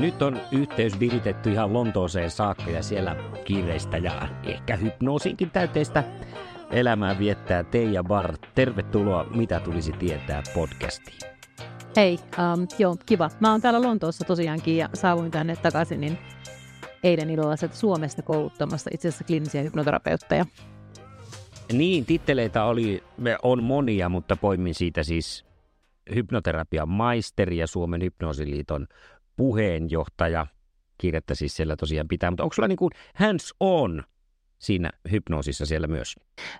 Nyt on yhteys viritetty ihan Lontooseen saakka ja siellä kiireistä ja ehkä hypnoosiinkin täyteistä elämää viettää Teija Bar. Tervetuloa Mitä tulisi tietää podcastiin. Hei, um, joo, kiva. Mä oon täällä Lontoossa tosiaankin ja saavuin tänne takaisin niin eilen ilolla Suomesta kouluttamassa itse asiassa kliinisiä hypnoterapeutteja. Niin, titteleitä oli, on monia, mutta poimin siitä siis hypnoterapian maisteri ja Suomen hypnoosiliiton puheenjohtaja. Kirjettä siis siellä tosiaan pitää, mutta onko sulla niin kuin hands on siinä hypnoosissa siellä myös?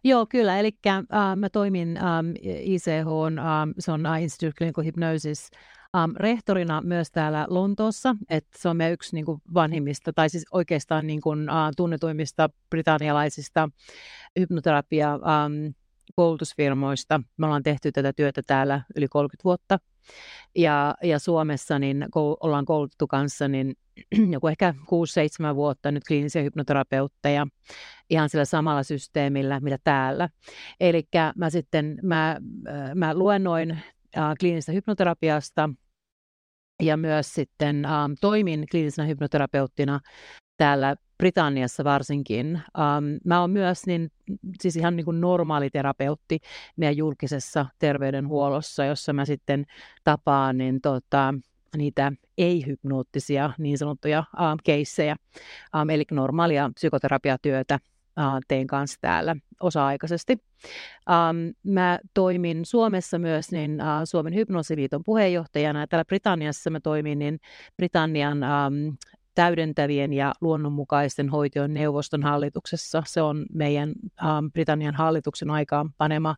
Joo, kyllä. Eli äh, mä toimin ähm, ICH, ähm, se on Institute of Clinical Hypnosis, ähm, rehtorina myös täällä Lontoossa, että se on meidän yksi niin kuin vanhimmista, tai siis oikeastaan niin kuin, äh, tunnetuimmista britannialaisista hypnoterapia ähm, koulutusfirmoista. Me ollaan tehty tätä työtä täällä yli 30 vuotta. Ja, ja Suomessa niin kou, ollaan koulutettu kanssa niin joku ehkä 6-7 vuotta nyt kliinisiä hypnoterapeutteja ihan sillä samalla systeemillä, mitä täällä. Eli mä sitten mä, äh, mä luennoin äh, kliinisestä hypnoterapiasta ja myös sitten äh, toimin kliinisenä hypnoterapeuttina täällä Britanniassa varsinkin. Um, mä oon myös niin, siis ihan niin kuin normaali terapeutti meidän julkisessa terveydenhuollossa, jossa mä sitten tapaan niin tota, niitä ei-hypnoottisia niin sanottuja um, keissejä, um, eli normaalia psykoterapiatyötä uh, teen kanssa täällä osa-aikaisesti. Um, mä toimin Suomessa myös niin, uh, Suomen hypnoosiliiton puheenjohtajana. Täällä Britanniassa mä toimin niin Britannian um, täydentävien ja luonnonmukaisten hoitojen neuvoston hallituksessa. Se on meidän ähm, Britannian hallituksen aikaan panema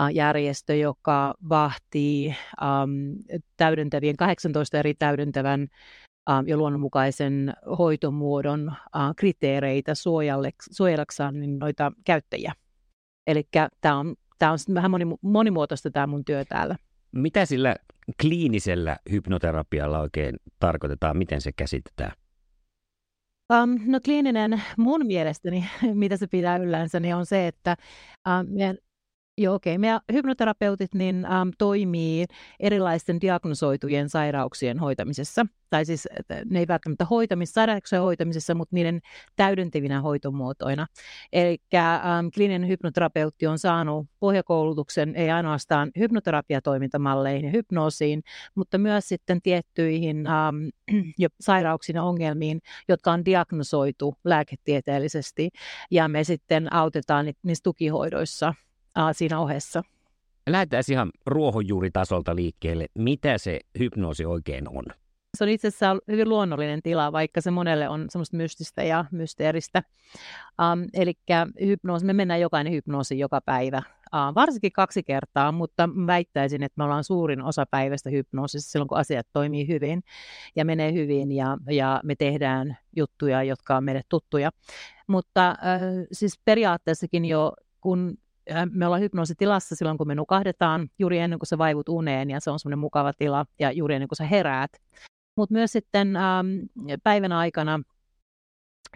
äh, järjestö, joka vahtii ähm, täydentävien 18 eri täydentävän ähm, ja luonnonmukaisen hoitomuodon äh, kriteereitä suojellaksaan niin noita käyttäjiä. Eli tämä on, tää on vähän monimuotoista tämä mun työ täällä. Mitä sillä kliinisellä hypnoterapialla oikein tarkoitetaan? Miten se käsitetään? Um, no kliininen mun mielestäni, mitä se pitää yllänsä, niin on se, että um, meidän Joo, okei. Okay. Meidän hypnoterapeutit niin, äm, toimii erilaisten diagnosoitujen sairauksien hoitamisessa. Tai siis ne ei välttämättä hoitamis, sairauksien hoitamisessa, mutta niiden täydentävinä hoitomuotoina. Eli äm, kliininen hypnoterapeutti on saanut pohjakoulutuksen ei ainoastaan hypnoterapiatoimintamalleihin ja hypnoosiin, mutta myös sitten tiettyihin äm, jo sairauksiin ja ongelmiin, jotka on diagnosoitu lääketieteellisesti. Ja me sitten autetaan niissä tukihoidoissa ää, siinä ohessa. Lähdetään ihan ruohonjuuritasolta liikkeelle. Mitä se hypnoosi oikein on? se on itse asiassa hyvin luonnollinen tila, vaikka se monelle on semmoista mystistä ja mysteeristä. Um, eli hypnoosi, me mennään jokainen hypnoosi joka päivä, uh, varsinkin kaksi kertaa, mutta väittäisin, että me ollaan suurin osa päivästä hypnoosissa silloin, kun asiat toimii hyvin ja menee hyvin ja, ja me tehdään juttuja, jotka on meille tuttuja. Mutta uh, siis periaatteessakin jo, kun me ollaan hypnoositilassa silloin, kun me nukahdetaan, juuri ennen kuin sä vaivut uneen, ja se on semmoinen mukava tila, ja juuri ennen kuin sä heräät, mutta myös sitten ähm, päivän aikana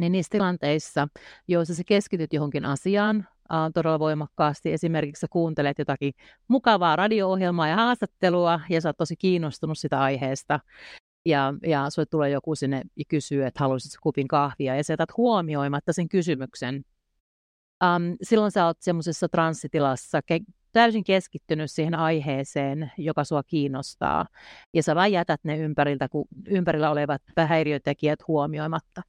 niin niissä tilanteissa, joissa sä keskityt johonkin asiaan äh, todella voimakkaasti, esimerkiksi sä kuuntelet jotakin mukavaa radio-ohjelmaa ja haastattelua, ja sä oot tosi kiinnostunut sitä aiheesta, ja, ja sulle tulee joku sinne ja kysyy, että haluaisitko kupin kahvia, ja sä jätät huomioimatta sen kysymyksen. Um, silloin sä oot semmoisessa transsitilassa, ke- täysin keskittynyt siihen aiheeseen, joka sua kiinnostaa, ja sä vain jätät ne ympäriltä, kun ympärillä olevat häiriötekijät huomioimatta.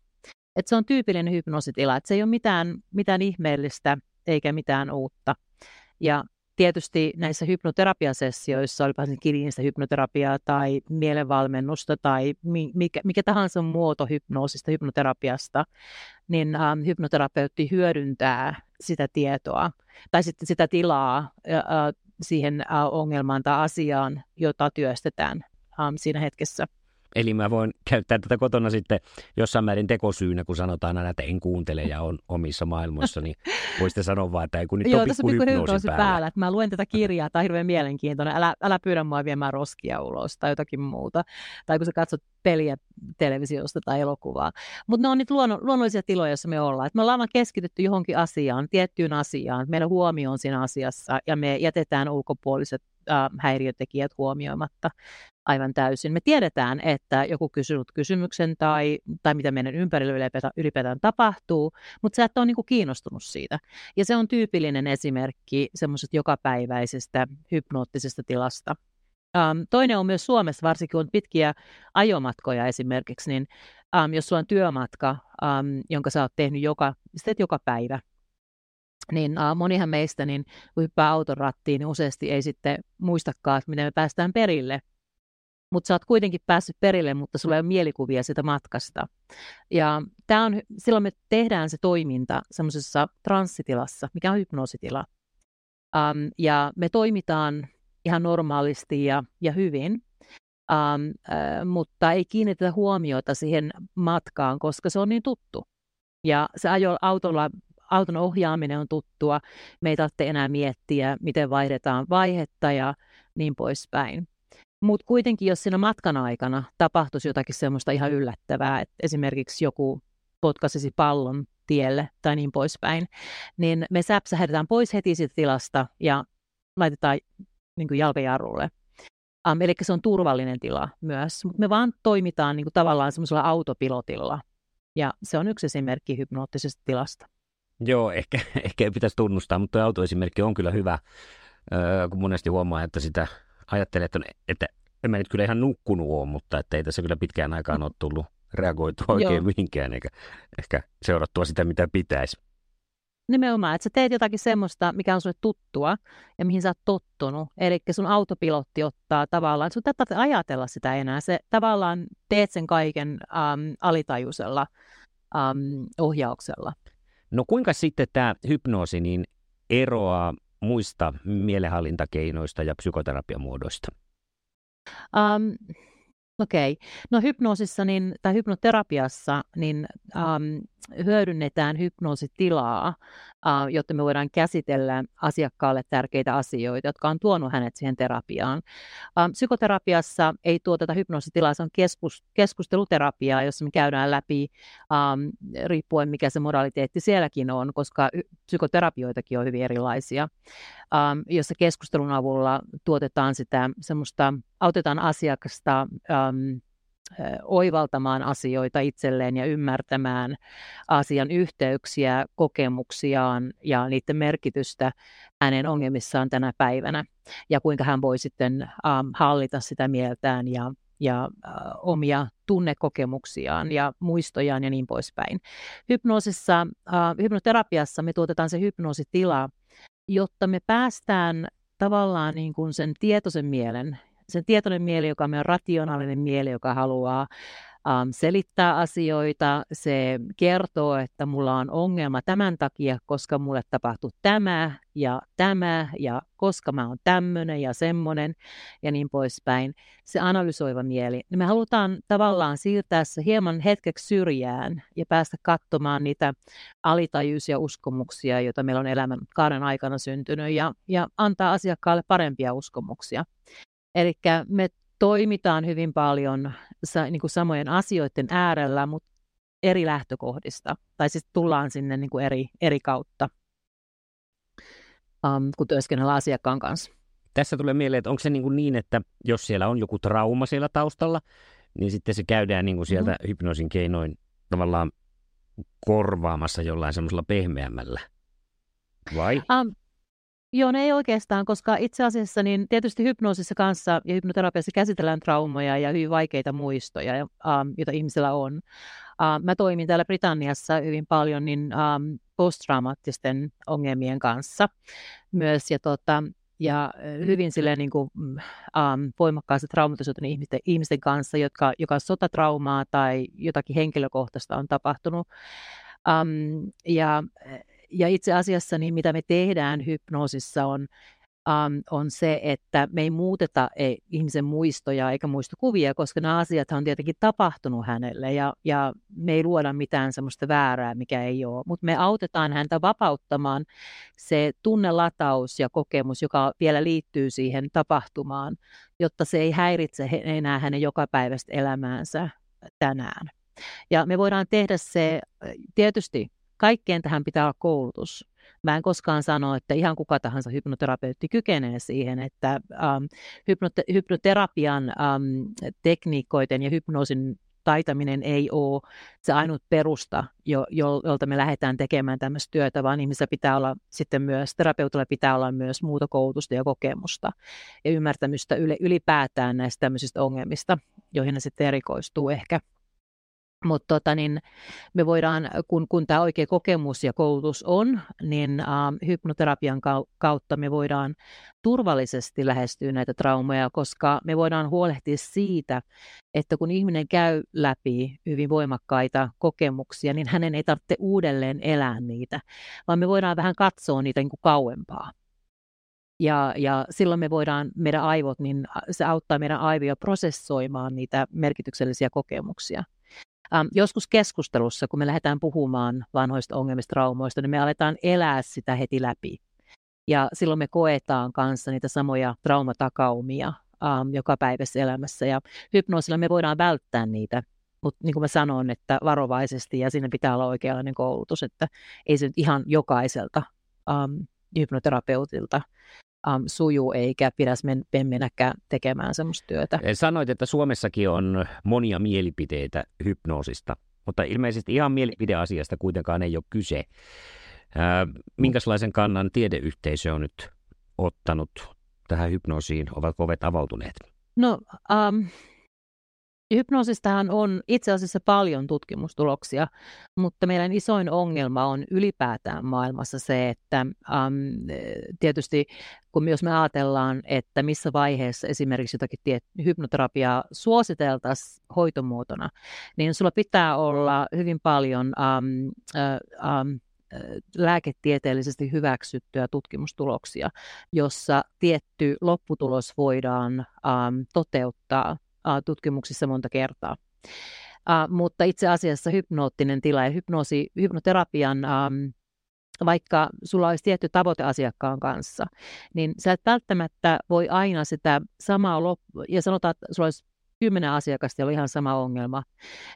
Et se on tyypillinen hypnoositila, että se ei ole mitään, mitään ihmeellistä eikä mitään uutta. Ja tietysti näissä hypnoterapiasessioissa, olipa se kirjistä hypnoterapiaa tai mielenvalmennusta tai mikä, mikä tahansa muoto hypnoosista, hypnoterapiasta, niin ähm, hypnoterapeutti hyödyntää sitä tietoa tai sitten sitä tilaa äh, siihen äh, ongelmaan tai asiaan, jota työstetään ähm, siinä hetkessä. Eli mä voin käyttää tätä kotona sitten jossain määrin tekosyynä, kun sanotaan aina, että en kuuntele ja on omissa maailmoissa, niin voisitte sanoa vaan, että ei kun nyt Joo, on pikku hypnoosi päällä. päällä. Että mä luen tätä kirjaa, tämä on hirveän mielenkiintoinen. Älä, älä pyydä mua viemään roskia ulos tai jotakin muuta. Tai kun sä katsot peliä televisiosta tai elokuvaa. Mutta ne on niitä luonno, luonnollisia tiloja, joissa me ollaan. Et me ollaan keskitytty johonkin asiaan, tiettyyn asiaan. Meidän huomio on siinä asiassa ja me jätetään ulkopuoliset äh, häiriötekijät huomioimatta aivan täysin. Me tiedetään, että joku kysynyt kysymyksen tai, tai mitä meidän ympärillä ylipäätään, tapahtuu, mutta sä et ole niin kuin kiinnostunut siitä. Ja se on tyypillinen esimerkki semmoisesta jokapäiväisestä hypnoottisesta tilasta. Um, toinen on myös Suomessa, varsinkin on pitkiä ajomatkoja esimerkiksi, niin um, jos sulla on työmatka, um, jonka sä oot tehnyt joka, teet joka päivä, niin uh, monihan meistä, niin kun hyppää auton rattiin, niin useasti ei sitten muistakaan, että miten me päästään perille – mutta sä oot kuitenkin päässyt perille, mutta sulla ei ole mielikuvia sitä matkasta. Ja tää on, silloin me tehdään se toiminta semmoisessa transsitilassa, mikä on hypnoositila. Um, ja me toimitaan ihan normaalisti ja, ja hyvin, um, uh, mutta ei kiinnitetä huomiota siihen matkaan, koska se on niin tuttu. Ja se ajo autolla auton ohjaaminen on tuttua. Me ei tarvitse enää miettiä, miten vaihdetaan vaihetta ja niin poispäin. Mutta kuitenkin, jos siinä matkan aikana tapahtuisi jotakin semmoista ihan yllättävää, että esimerkiksi joku potkaisisi pallon tielle tai niin poispäin, niin me säpsähdetään pois heti siitä tilasta ja laitetaan niin kuin jalkajarrulle. Um, eli se on turvallinen tila myös, mutta me vaan toimitaan niin kuin tavallaan semmoisella autopilotilla. Ja se on yksi esimerkki hypnoottisesta tilasta. Joo, ehkä, ehkä ei pitäisi tunnustaa, mutta tuo autoesimerkki on kyllä hyvä, kun monesti huomaa, että sitä ajattelee, että, että en mä nyt kyllä ihan nukkunut ole, mutta että ei tässä kyllä pitkään aikaan ole tullut reagoitua oikein Joo. mihinkään, eikä ehkä seurattua sitä, mitä pitäisi. Nimenomaan, että sä teet jotakin semmoista, mikä on sulle tuttua ja mihin sä oot tottunut. Eli sun autopilotti ottaa tavallaan, sun täytyy ajatella sitä enää. Se tavallaan teet sen kaiken um, alitajuisella um, ohjauksella. No kuinka sitten tämä hypnoosi niin eroaa muista mielenhallintakeinoista ja psykoterapiamuodoista? Um, Okei. Okay. No hypnoosissa niin, tai hypnoterapiassa niin um, hyödynnetään hypnoositilaa jotta me voidaan käsitellä asiakkaalle tärkeitä asioita, jotka on tuonut hänet siihen terapiaan. Psykoterapiassa ei tuoteta hypnoositilaa, se on keskus, keskusteluterapiaa, jossa me käydään läpi, riippuen mikä se moraliteetti sielläkin on, koska psykoterapioitakin on hyvin erilaisia, jossa keskustelun avulla tuotetaan sitä semmoista, autetaan asiakasta oivaltamaan asioita itselleen ja ymmärtämään asian yhteyksiä, kokemuksiaan ja niiden merkitystä hänen ongelmissaan tänä päivänä ja kuinka hän voi sitten ähm, hallita sitä mieltään ja, ja äh, omia tunnekokemuksiaan ja muistojaan ja niin poispäin. Hypnoosissa, äh, hypnoterapiassa me tuotetaan se hypnoositila, jotta me päästään tavallaan niin kuin sen tietoisen mielen Se tietoinen mieli, joka on meidän rationaalinen mieli, joka haluaa um, selittää asioita. Se kertoo, että mulla on ongelma tämän takia, koska mulle tapahtui tämä ja tämä ja koska mä oon tämmöinen ja semmoinen ja niin poispäin. Se analysoiva mieli. Niin me halutaan tavallaan siirtää se hieman hetkeksi syrjään ja päästä katsomaan niitä alitajuisia uskomuksia, joita meillä on elämän kaaren aikana syntynyt ja, ja antaa asiakkaalle parempia uskomuksia. Eli me toimitaan hyvin paljon sa, niin kuin samojen asioiden äärellä, mutta eri lähtökohdista. Tai siis tullaan sinne niin kuin eri, eri kautta, um, kun työskennellään asiakkaan kanssa. Tässä tulee mieleen, että onko se niin, kuin niin että jos siellä on joku trauma siellä taustalla, niin sitten se käydään niin kuin sieltä mm-hmm. hypnoosin keinoin tavallaan korvaamassa jollain semmoisella pehmeämmällä. Vai? Um, Joo, ne ei oikeastaan, koska itse asiassa niin tietysti hypnoosissa kanssa ja hypnoterapiassa käsitellään traumoja ja hyvin vaikeita muistoja, um, joita ihmisillä on. Uh, mä toimin täällä Britanniassa hyvin paljon niin um, posttraumaattisten ongelmien kanssa myös ja, tota, ja hyvin silleen, niin kuin, um, voimakkaasti traumatisoituneiden ihmisten, ihmisten kanssa, jotka, joka sotatraumaa tai jotakin henkilökohtaista on tapahtunut. Um, ja ja itse asiassa niin mitä me tehdään hypnoosissa on, um, on se, että me ei muuteta ei, ihmisen muistoja eikä muistokuvia, koska nämä asiat on tietenkin tapahtunut hänelle ja, ja me ei luoda mitään semmoista väärää, mikä ei ole. Mutta me autetaan häntä vapauttamaan se tunnelataus ja kokemus, joka vielä liittyy siihen tapahtumaan, jotta se ei häiritse enää hänen jokapäiväistä elämäänsä tänään. Ja me voidaan tehdä se tietysti kaikkeen tähän pitää olla koulutus. Mä en koskaan sano, että ihan kuka tahansa hypnoterapeutti kykenee siihen, että ähm, hypnote- hypnoterapian ähm, tekniikoiden ja hypnoosin taitaminen ei ole se ainut perusta, jo, jolta me lähdetään tekemään tämmöistä työtä, vaan ihmisellä pitää olla sitten myös, terapeutilla pitää olla myös muuta koulutusta ja kokemusta ja ymmärtämystä ylipäätään näistä tämmöisistä ongelmista, joihin ne sitten erikoistuu ehkä. Mutta tota, niin me voidaan, kun, kun tämä oikea kokemus ja koulutus on, niin äh, hypnoterapian kautta me voidaan turvallisesti lähestyä näitä traumoja, koska me voidaan huolehtia siitä, että kun ihminen käy läpi hyvin voimakkaita kokemuksia, niin hänen ei tarvitse uudelleen elää niitä, vaan me voidaan vähän katsoa niitä niin kuin kauempaa. Ja, ja silloin me voidaan, meidän aivot, niin se auttaa meidän aivoja prosessoimaan niitä merkityksellisiä kokemuksia. Ähm, joskus keskustelussa, kun me lähdetään puhumaan vanhoista ongelmista, traumoista, niin me aletaan elää sitä heti läpi. Ja silloin me koetaan kanssa niitä samoja traumatakaumia ähm, joka päivässä elämässä. Ja hypnoosilla me voidaan välttää niitä, mutta niin kuin mä sanon, että varovaisesti ja siinä pitää olla oikeanlainen koulutus, että ei se nyt ihan jokaiselta ähm, hypnoterapeutilta um, sujuu eikä pidä men, mennäkään tekemään semmoista työtä. Sanoit, että Suomessakin on monia mielipiteitä hypnoosista, mutta ilmeisesti ihan mielipideasiasta kuitenkaan ei ole kyse. Ää, minkälaisen kannan tiedeyhteisö on nyt ottanut tähän hypnoosiin? Ovatko ovet avautuneet? No, um, Hypnoosistahan on itse asiassa paljon tutkimustuloksia, mutta meidän isoin ongelma on ylipäätään maailmassa se, että äm, tietysti kun myös me ajatellaan, että missä vaiheessa esimerkiksi jotakin tiet- hypnoterapiaa suositeltaisiin hoitomuotona, niin sulla pitää olla hyvin paljon äm, äm, lääketieteellisesti hyväksyttyjä tutkimustuloksia, jossa tietty lopputulos voidaan äm, toteuttaa tutkimuksissa monta kertaa. Mutta itse asiassa hypnoottinen tila ja hypnoosi, hypnoterapian, vaikka sulla olisi tietty tavoite asiakkaan kanssa, niin sä et välttämättä voi aina sitä samaa lop- ja sanotaan, että sulla olisi kymmenen asiakasta, joilla on ihan sama ongelma,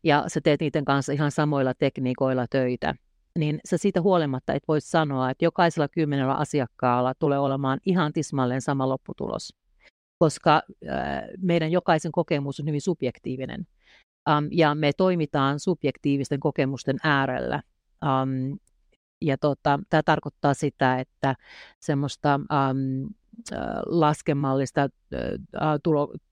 ja sä teet niiden kanssa ihan samoilla tekniikoilla töitä, niin sä siitä huolimatta et voi sanoa, että jokaisella kymmenellä asiakkaalla tulee olemaan ihan tismalleen sama lopputulos koska meidän jokaisen kokemus on hyvin subjektiivinen. ja me toimitaan subjektiivisten kokemusten äärellä. ja tota, tämä tarkoittaa sitä, että semmoista laskemallista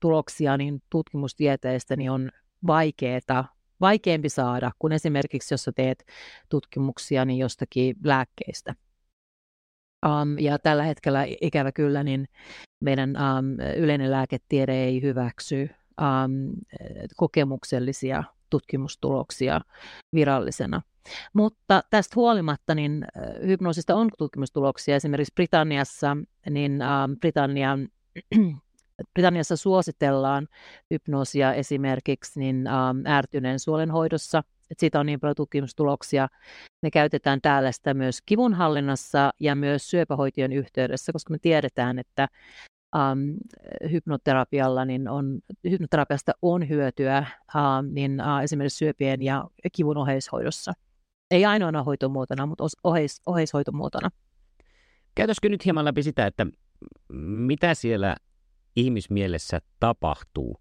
tuloksia niin tutkimustieteestä niin on vaikeaa vaikeampi saada kuin esimerkiksi, jos sä teet tutkimuksia niin jostakin lääkkeistä. Um, ja tällä hetkellä ikävä kyllä, niin meidän um, yleinen lääketiede ei hyväksy um, kokemuksellisia tutkimustuloksia virallisena. Mutta tästä huolimatta niin hypnoosista on tutkimustuloksia. Esimerkiksi Britanniassa, niin um, Britannian Britanniassa suositellaan hypnoosia esimerkiksi niin, um, ärtyneen suolen hoidossa. Et siitä on niin paljon tutkimustuloksia. Me käytetään täällä sitä myös kivunhallinnassa ja myös syöpähoitojen yhteydessä, koska me tiedetään, että um, hypnoterapialla niin on, hypnoterapiasta on hyötyä um, niin, uh, esimerkiksi syöpien ja kivun oheishoidossa. Ei ainoana hoitomuotona, mutta oheis, oheishoitomuotona. Käytäisikö nyt hieman läpi sitä, että mitä siellä ihmismielessä tapahtuu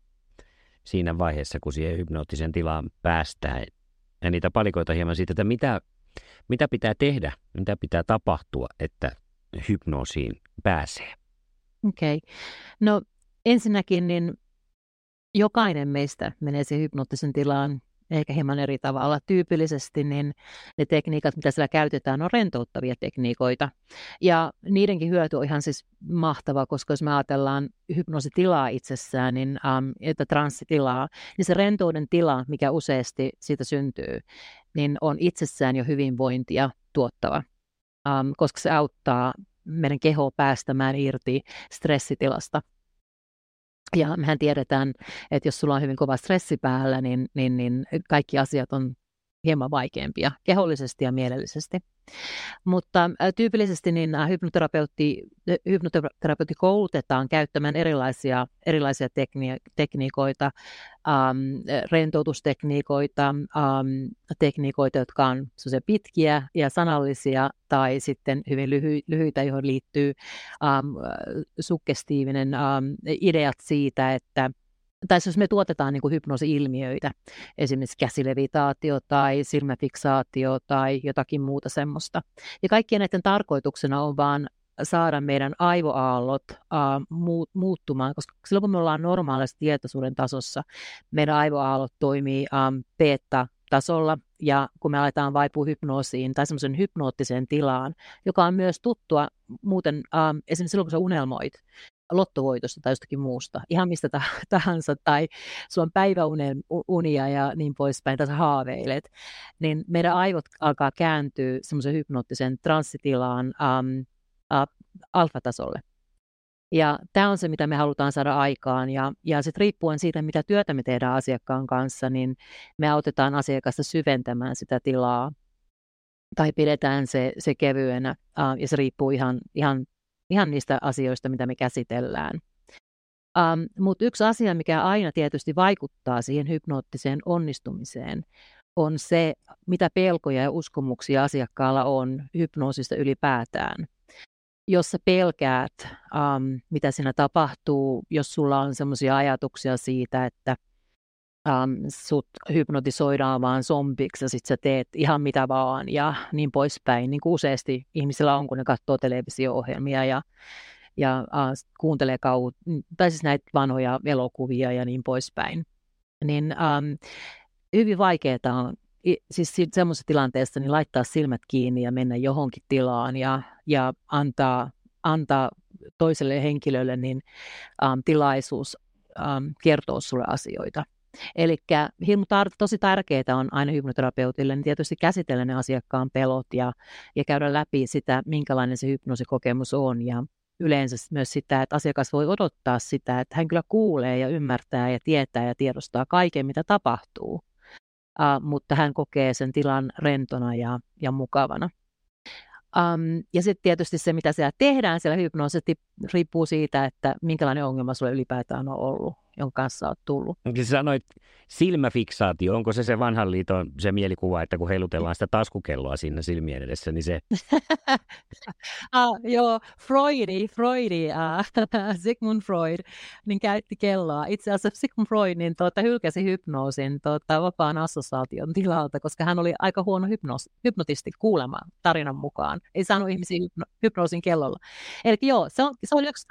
siinä vaiheessa, kun siihen hypnoottisen tilaan päästään. Ja niitä palikoita hieman siitä, että mitä, mitä pitää tehdä, mitä pitää tapahtua, että hypnoosiin pääsee. Okei. Okay. No ensinnäkin niin jokainen meistä menee siihen hypnoottisen tilaan ehkä hieman eri tavalla. Tyypillisesti niin ne tekniikat, mitä siellä käytetään, on rentouttavia tekniikoita. Ja niidenkin hyöty on ihan siis mahtava, koska jos me ajatellaan hypnoositilaa itsessään, niin, um, että transsitilaa, niin se rentouden tila, mikä useasti siitä syntyy, niin on itsessään jo hyvinvointia tuottava, um, koska se auttaa meidän kehoa päästämään irti stressitilasta. Ja mehän tiedetään, että jos sulla on hyvin kova stressi päällä, niin, niin, niin kaikki asiat on hieman vaikeampia kehollisesti ja mielellisesti. Mutta tyypillisesti niin hypnoterapeutti, hypnoterapeutti koulutetaan käyttämään erilaisia, erilaisia tekni- tekniikoita, ähm, rentoutustekniikoita, ähm, tekniikoita, jotka on pitkiä ja sanallisia tai sitten hyvin lyhy- lyhyitä, joihin liittyy ähm, suggestiivinen ähm, ideat siitä, että tai jos me tuotetaan niin kuin hypnoosi-ilmiöitä, esimerkiksi käsilevitaatio tai silmäfiksaatio tai jotakin muuta semmoista. Ja kaikkien näiden tarkoituksena on vaan saada meidän aivoaallot uh, muuttumaan, koska silloin kun me ollaan normaalissa tietoisuuden tasossa, meidän aivoaallot toimii um, beta-tasolla, ja kun me aletaan vaipua hypnoosiin tai semmoisen hypnoottiseen tilaan, joka on myös tuttua muuten, um, esimerkiksi silloin kun sä unelmoit, lottovoitosta tai jostakin muusta, ihan mistä tahansa, tai sulla on päiväunia ja niin poispäin, tai sä haaveilet, niin meidän aivot alkaa kääntyä semmoisen hypnoottisen transsitilaan um, uh, alfatasolle. Ja tämä on se, mitä me halutaan saada aikaan. Ja, ja sitten riippuen siitä, mitä työtä me tehdään asiakkaan kanssa, niin me autetaan asiakasta syventämään sitä tilaa tai pidetään se, se kevyenä. Ja se riippuu ihan, ihan ihan niistä asioista, mitä me käsitellään. Um, Mutta yksi asia, mikä aina tietysti vaikuttaa siihen hypnoottiseen onnistumiseen, on se, mitä pelkoja ja uskomuksia asiakkaalla on hypnoosista ylipäätään. Jos sä pelkäät, um, mitä siinä tapahtuu, jos sulla on sellaisia ajatuksia siitä, että um, sut hypnotisoidaan vaan zombiksi ja sitten sä teet ihan mitä vaan ja niin poispäin. Niin kuin useasti ihmisillä on, kun ne katsoo televisio-ohjelmia ja, ja uh, kuuntelee kau, tai siis näitä vanhoja elokuvia ja niin poispäin. Niin um, hyvin vaikeaa on siis semmoisessa tilanteessa niin laittaa silmät kiinni ja mennä johonkin tilaan ja, ja antaa, antaa toiselle henkilölle niin, um, tilaisuus um, kertoa sulle asioita. Eli tosi tärkeää on aina hypnoterapeutille niin tietysti käsitellä ne asiakkaan pelot ja, ja käydä läpi sitä, minkälainen se hypnoosikokemus on. Ja yleensä myös sitä, että asiakas voi odottaa sitä, että hän kyllä kuulee ja ymmärtää ja tietää ja tiedostaa kaiken, mitä tapahtuu, uh, mutta hän kokee sen tilan rentona ja, ja mukavana. Um, ja sitten tietysti se, mitä siellä tehdään siellä hypnoosissa, riippuu siitä, että minkälainen ongelma sulle ylipäätään on ollut jonka kanssa olet tullut. Sanoit silmäfiksaatio, onko se se vanhan liiton se mielikuva, että kun heilutellaan sitä taskukelloa siinä silmien edessä, niin se... ah, joo, Freudi, Freudi uh, Sigmund Freud, niin käytti kelloa. Itse asiassa Sigmund Freud niin tuota, hylkäsi hypnoosin tuota, vapaan assosiaation tilalta, koska hän oli aika huono hypnos, hypnotisti kuulemaan tarinan mukaan. Ei saanut ihmisiä hypno, hypnoosin kellolla. Eli joo, se, on, se oli yksi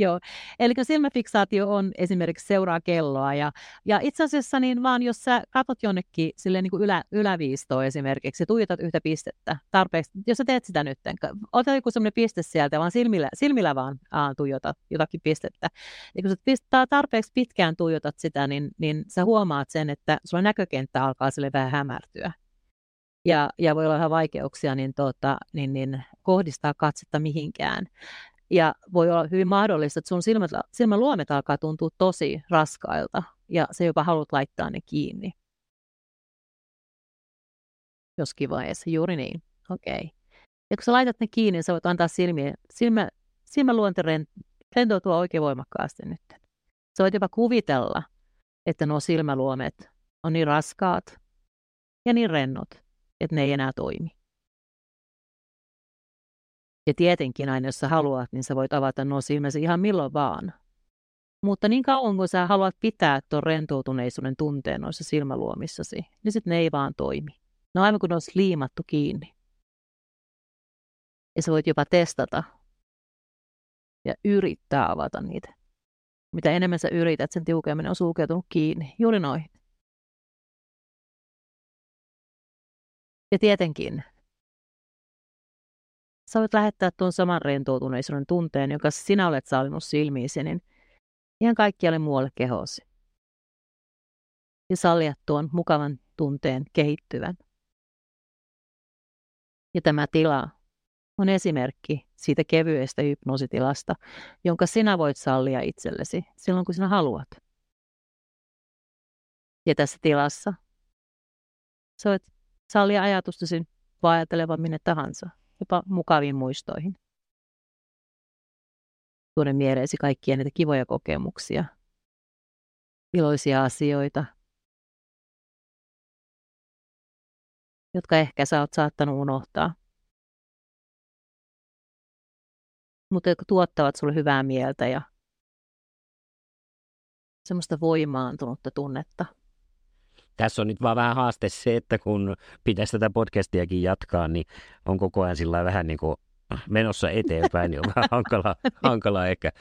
Joo, eli silmäfiksaatio on esimerkiksi seuraa kelloa ja, ja itse asiassa niin vaan jos sä katsot jonnekin silleen niin kuin ylä, yläviistoon esimerkiksi ja tuijotat yhtä pistettä tarpeeksi, jos sä teet sitä nyt, ota joku semmoinen piste sieltä vaan silmillä, silmillä vaan aa, tuijotat jotakin pistettä. Ja kun sä tarpeeksi pitkään tuijotat sitä, niin, niin sä huomaat sen, että sulla näkökenttä alkaa sille vähän hämärtyä. Ja, ja voi olla ihan vaikeuksia niin, tota, niin, niin kohdistaa katsetta mihinkään. Ja voi olla hyvin mahdollista, että sun silmät, silmäluomet alkaa tuntua tosi raskailta ja se jopa haluat laittaa ne kiinni. Joskin vaiheessa, juuri niin. Okei. Okay. Ja kun sä laitat ne kiinni, niin sä voit antaa silmiä, silmä, silmäluonte rentoutua oikein voimakkaasti nyt. Sä voit jopa kuvitella, että nuo silmäluomet on niin raskaat ja niin rennot, että ne ei enää toimi. Ja tietenkin aina, jos sä haluat, niin sä voit avata nuo silmäsi ihan milloin vaan. Mutta niin kauan kuin sä haluat pitää tuon rentoutuneisuuden tunteen noissa silmäluomissasi, niin sitten ne ei vaan toimi. Ne on aivan kuin ne olisi liimattu kiinni. Ja sä voit jopa testata ja yrittää avata niitä. Mitä enemmän sä yrität, sen tiukemmin on sulkeutunut kiinni. Juuri noin. Ja tietenkin sä voit lähettää tuon saman rentoutuneisuuden tunteen, joka sinä olet sallinut silmiisi, niin ihan kaikkialle muualle kehosi. Ja sallia tuon mukavan tunteen kehittyvän. Ja tämä tila on esimerkki siitä kevyestä hypnoositilasta, jonka sinä voit sallia itsellesi silloin, kun sinä haluat. Ja tässä tilassa sä voit sallia ajatustasi vaajatelevan minne tahansa jopa mukaviin muistoihin. Tuoda mieleesi kaikkia niitä kivoja kokemuksia, iloisia asioita, jotka ehkä sä oot saattanut unohtaa, mutta jotka tuottavat sulle hyvää mieltä ja semmoista voimaantunutta tunnetta. Tässä on nyt vaan vähän haaste se, että kun pitäisi tätä podcastiakin jatkaa, niin on koko ajan sillä vähän niin kuin menossa eteenpäin, niin on vähän hankala, hankala ehkä.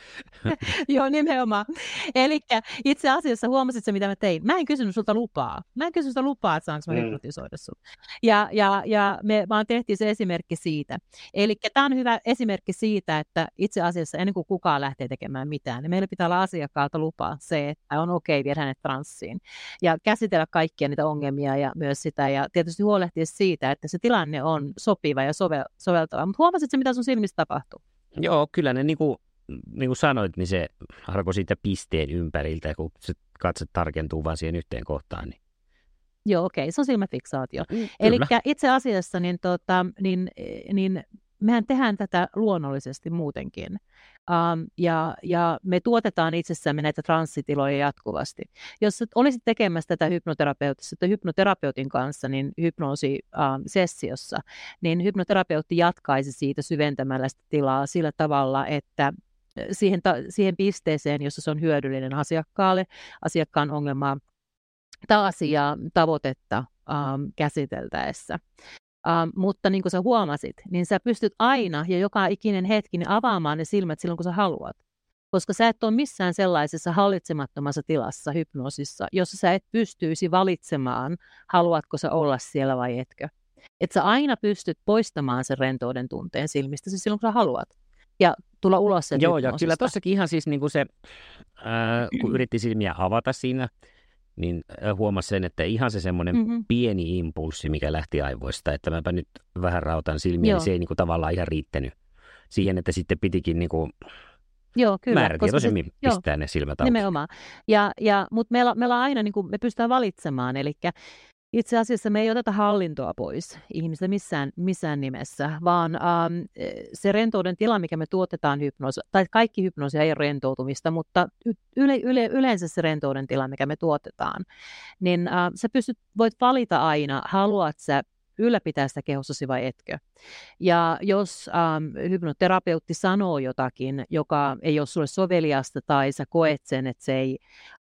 Joo, nimenomaan. Eli itse asiassa huomasit se, mitä mä tein. Mä en kysynyt sulta lupaa. Mä en kysynyt sulta lupaa, että saanko mä mm. hypnotisoida sut. Ja, ja, ja me vaan tehtiin se esimerkki siitä. Eli tämä on hyvä esimerkki siitä, että itse asiassa ennen kuin kukaan lähtee tekemään mitään, niin meillä pitää olla asiakkaalta lupaa se, että on okei okay viedä hänet transsiin. Ja käsitellä kaikkia niitä ongelmia ja myös sitä. Ja tietysti huolehtia siitä, että se tilanne on sopiva ja sovel- soveltava. Mutta huomasit mitä sun silmissä tapahtuu? Joo, kyllä ne niin kuin, niin kuin sanoit, niin se alkoi siitä pisteen ympäriltä, kun se katse tarkentuu vaan siihen yhteen kohtaan. Niin. Joo, okei, okay. se on silmäfiksaatio. Mm, Eli itse asiassa niin, tota, niin, niin mehän tehdään tätä luonnollisesti muutenkin. Um, ja, ja me tuotetaan itsessämme näitä transsitiloja jatkuvasti. Jos olisit tekemässä tätä hypnoterapeuttista hypnoterapeutin kanssa niin hypnoosisessiossa, um, niin hypnoterapeutti jatkaisi siitä syventämällä sitä tilaa sillä tavalla, että siihen, ta, siihen pisteeseen, jossa se on hyödyllinen asiakkaalle, asiakkaan ongelmaa tai asiaa, tavoitetta um, käsiteltäessä. Uh, mutta niin kuin sä huomasit, niin sä pystyt aina ja joka ikinen hetki niin avaamaan ne silmät silloin, kun sä haluat. Koska sä et ole missään sellaisessa hallitsemattomassa tilassa hypnoosissa, jossa sä et pystyisi valitsemaan, haluatko sä olla siellä vai etkö. Että sä aina pystyt poistamaan sen rentouden tunteen silmistä silloin, kun sä haluat. Ja tulla ulos sen Joo, ja kyllä tossakin ihan siis niin kuin se, äh, kun yritti silmiä avata siinä, niin huomasi sen, että ihan se semmoinen mm-hmm. pieni impulssi, mikä lähti aivoista, että mäpä nyt vähän rautan silmiä, niin se ei niin kuin tavallaan ihan riittänyt siihen, että sitten pitikin niin kuin Joo, kyllä. Määrätietoisemmin se, pistää joo, ne silmät auki. Nimenomaan. Ja, ja, mutta meillä, meillä on aina, niin kuin, me pystytään valitsemaan, eli itse asiassa me ei oteta hallintoa pois ihmistä missään, missään nimessä, vaan ähm, se rentouden tila, mikä me tuotetaan hypnoosi, tai kaikki hypnoosia ei ole rentoutumista, mutta yle, yle, yleensä se rentouden tila, mikä me tuotetaan, niin äh, sä pystyt, voit valita aina, haluat sä ylläpitää sitä kehossasi vai etkö. Ja jos ähm, hypnoterapeutti sanoo jotakin, joka ei ole sulle soveliasta tai sä koet sen, että se ei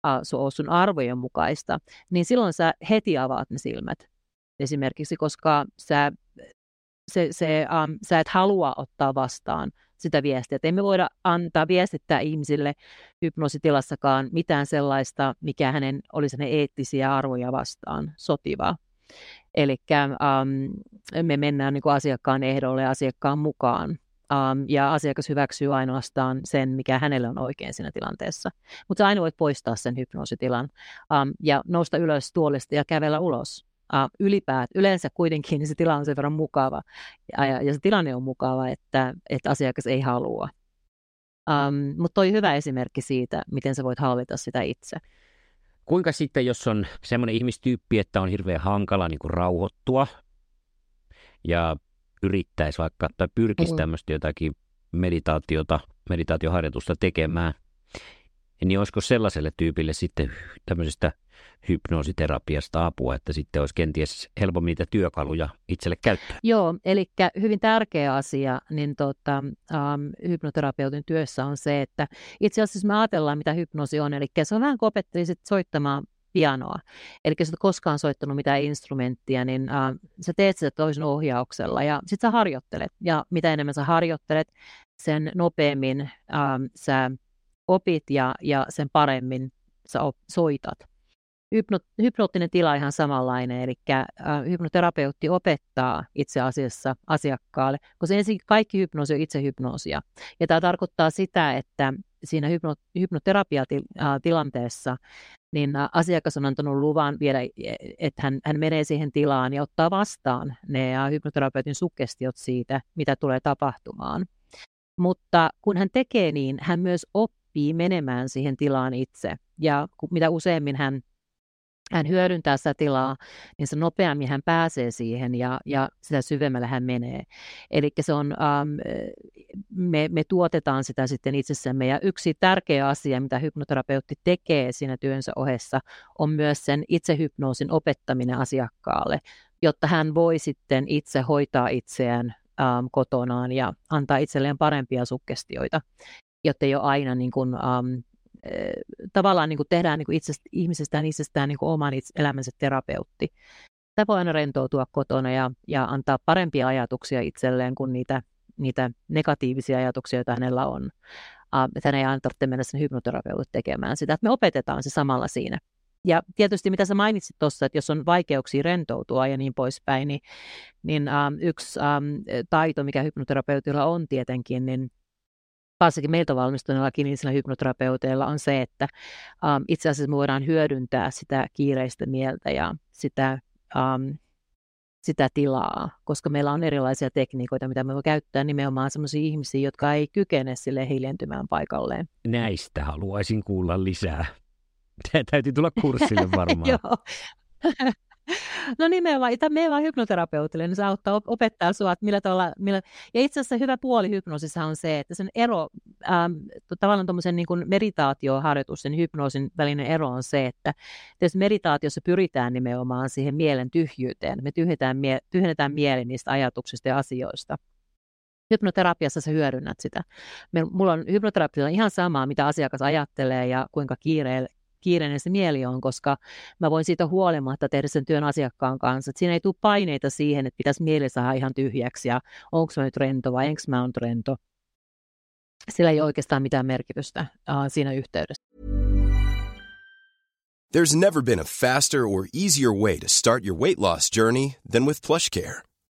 äh, ole sun arvojen mukaista, niin silloin sä heti avaat ne silmät. Esimerkiksi, koska sä, se, se, ähm, sä et halua ottaa vastaan sitä viestiä. Että emme voida antaa viestittää ihmisille hypnoositilassakaan mitään sellaista, mikä hänen olisi ne eettisiä arvoja vastaan sotivaa. Eli um, me mennään niin kuin asiakkaan ehdolle asiakkaan mukaan. Um, ja asiakas hyväksyy ainoastaan sen, mikä hänelle on oikein siinä tilanteessa. Mutta aina voit poistaa sen hypnoositilan um, ja nousta ylös tuolista ja kävellä ulos. Uh, ylipäät, yleensä kuitenkin niin se tila on sen verran mukava ja, ja, ja se tilanne on mukava, että, että asiakas ei halua. Um, mutta toi hyvä esimerkki siitä, miten sä voit hallita sitä itse. Kuinka sitten, jos on semmoinen ihmistyyppi, että on hirveän hankala niin kuin rauhoittua ja yrittäisi vaikka tai pyrkisi mm. tämmöistä jotakin meditaatiota, meditaatioharjoitusta tekemään, niin olisiko sellaiselle tyypille sitten tämmöisestä hypnoositerapiasta apua, että sitten olisi kenties helpommin niitä työkaluja itselle käyttää? Joo, eli hyvin tärkeä asia niin tota, um, hypnoterapeutin työssä on se, että itse asiassa me ajatellaan, mitä hypnoosi on, eli se on vähän kuin soittamaan pianoa. Eli jos et koskaan soittanut mitään instrumenttia, niin uh, sä teet sitä toisen ohjauksella ja sitten sä harjoittelet. Ja mitä enemmän sä harjoittelet, sen nopeammin uh, sä opit ja, ja sen paremmin sä op, soitat. Hypno, hypnoottinen tila ihan samanlainen, eli äh, hypnoterapeutti opettaa itse asiassa asiakkaalle, koska ensin kaikki hypnoosi on itse hypnoosia. Ja tämä tarkoittaa sitä, että siinä hypno, hypnoterapiatilanteessa niin asiakas on antanut luvan viedä, että hän, hän menee siihen tilaan ja ottaa vastaan ne hypnoterapeutin sukkestiot siitä, mitä tulee tapahtumaan. Mutta kun hän tekee niin, hän myös oppii menemään siihen tilaan itse. Ja mitä useammin hän hän hyödyntää sitä tilaa, niin se nopeammin hän pääsee siihen ja, ja sitä syvemmällä hän menee. Eli se on, um, me, me tuotetaan sitä sitten itsessämme ja yksi tärkeä asia, mitä hypnoterapeutti tekee siinä työnsä ohessa, on myös sen itsehypnoosin opettaminen asiakkaalle, jotta hän voi sitten itse hoitaa itseään um, kotonaan ja antaa itselleen parempia sukkestioita, jotta ei ole aina niin kuin, um, tavallaan niin kuin tehdään niin kuin itsestä, ihmisestään itsestään niin kuin oman itse, elämänsä terapeutti. Tämä voi aina rentoutua kotona ja, ja antaa parempia ajatuksia itselleen kuin niitä, niitä negatiivisia ajatuksia, joita hänellä on. Että hän ei aina tarvitse mennä sen hypnoterapeutit tekemään sitä, että me opetetaan se samalla siinä. Ja tietysti mitä sä mainitsit tuossa, että jos on vaikeuksia rentoutua ja niin poispäin, niin, niin ähm, yksi ähm, taito, mikä hypnoterapeutilla on tietenkin, niin varsinkin meiltä valmistuneilla klinisillä hypnoterapeuteilla on se, että um, itse asiassa me voidaan hyödyntää sitä kiireistä mieltä ja sitä, um, sitä tilaa, koska meillä on erilaisia tekniikoita, mitä me voi käyttää nimenomaan sellaisia ihmisiä, jotka ei kykene sille hiljentymään paikalleen. Näistä haluaisin kuulla lisää. Täytyy tulla kurssille varmaan. Joo. No nimenomaan, meillä on hypnoterapeutille, niin se auttaa opettaa sinua, että millä tavalla, millä... ja itse asiassa hyvä puoli hypnoosissa on se, että sen ero, ähm, tavallaan tuommoisen niin meditaatioharjoituksen ja hypnoosin välinen ero on se, että jos meditaatiossa pyritään nimenomaan siihen mielen tyhjyyteen, me tyhjennetään, mie- tyhjennetään mieli niistä ajatuksista ja asioista, hypnoterapiassa sä hyödynnät sitä. Mulla on hypnoterapialla ihan samaa, mitä asiakas ajattelee ja kuinka kiire, kiireinen se mieli on, koska mä voin siitä huolimatta tehdä sen työn asiakkaan kanssa. Et siinä ei tule paineita siihen, että pitäisi mieli saada ihan tyhjäksi ja onko mä nyt rento vai enkö mä on rento. Sillä ei oikeastaan mitään merkitystä uh, siinä yhteydessä. There's never been a faster or easier way to start your weight loss journey than with PlushCare.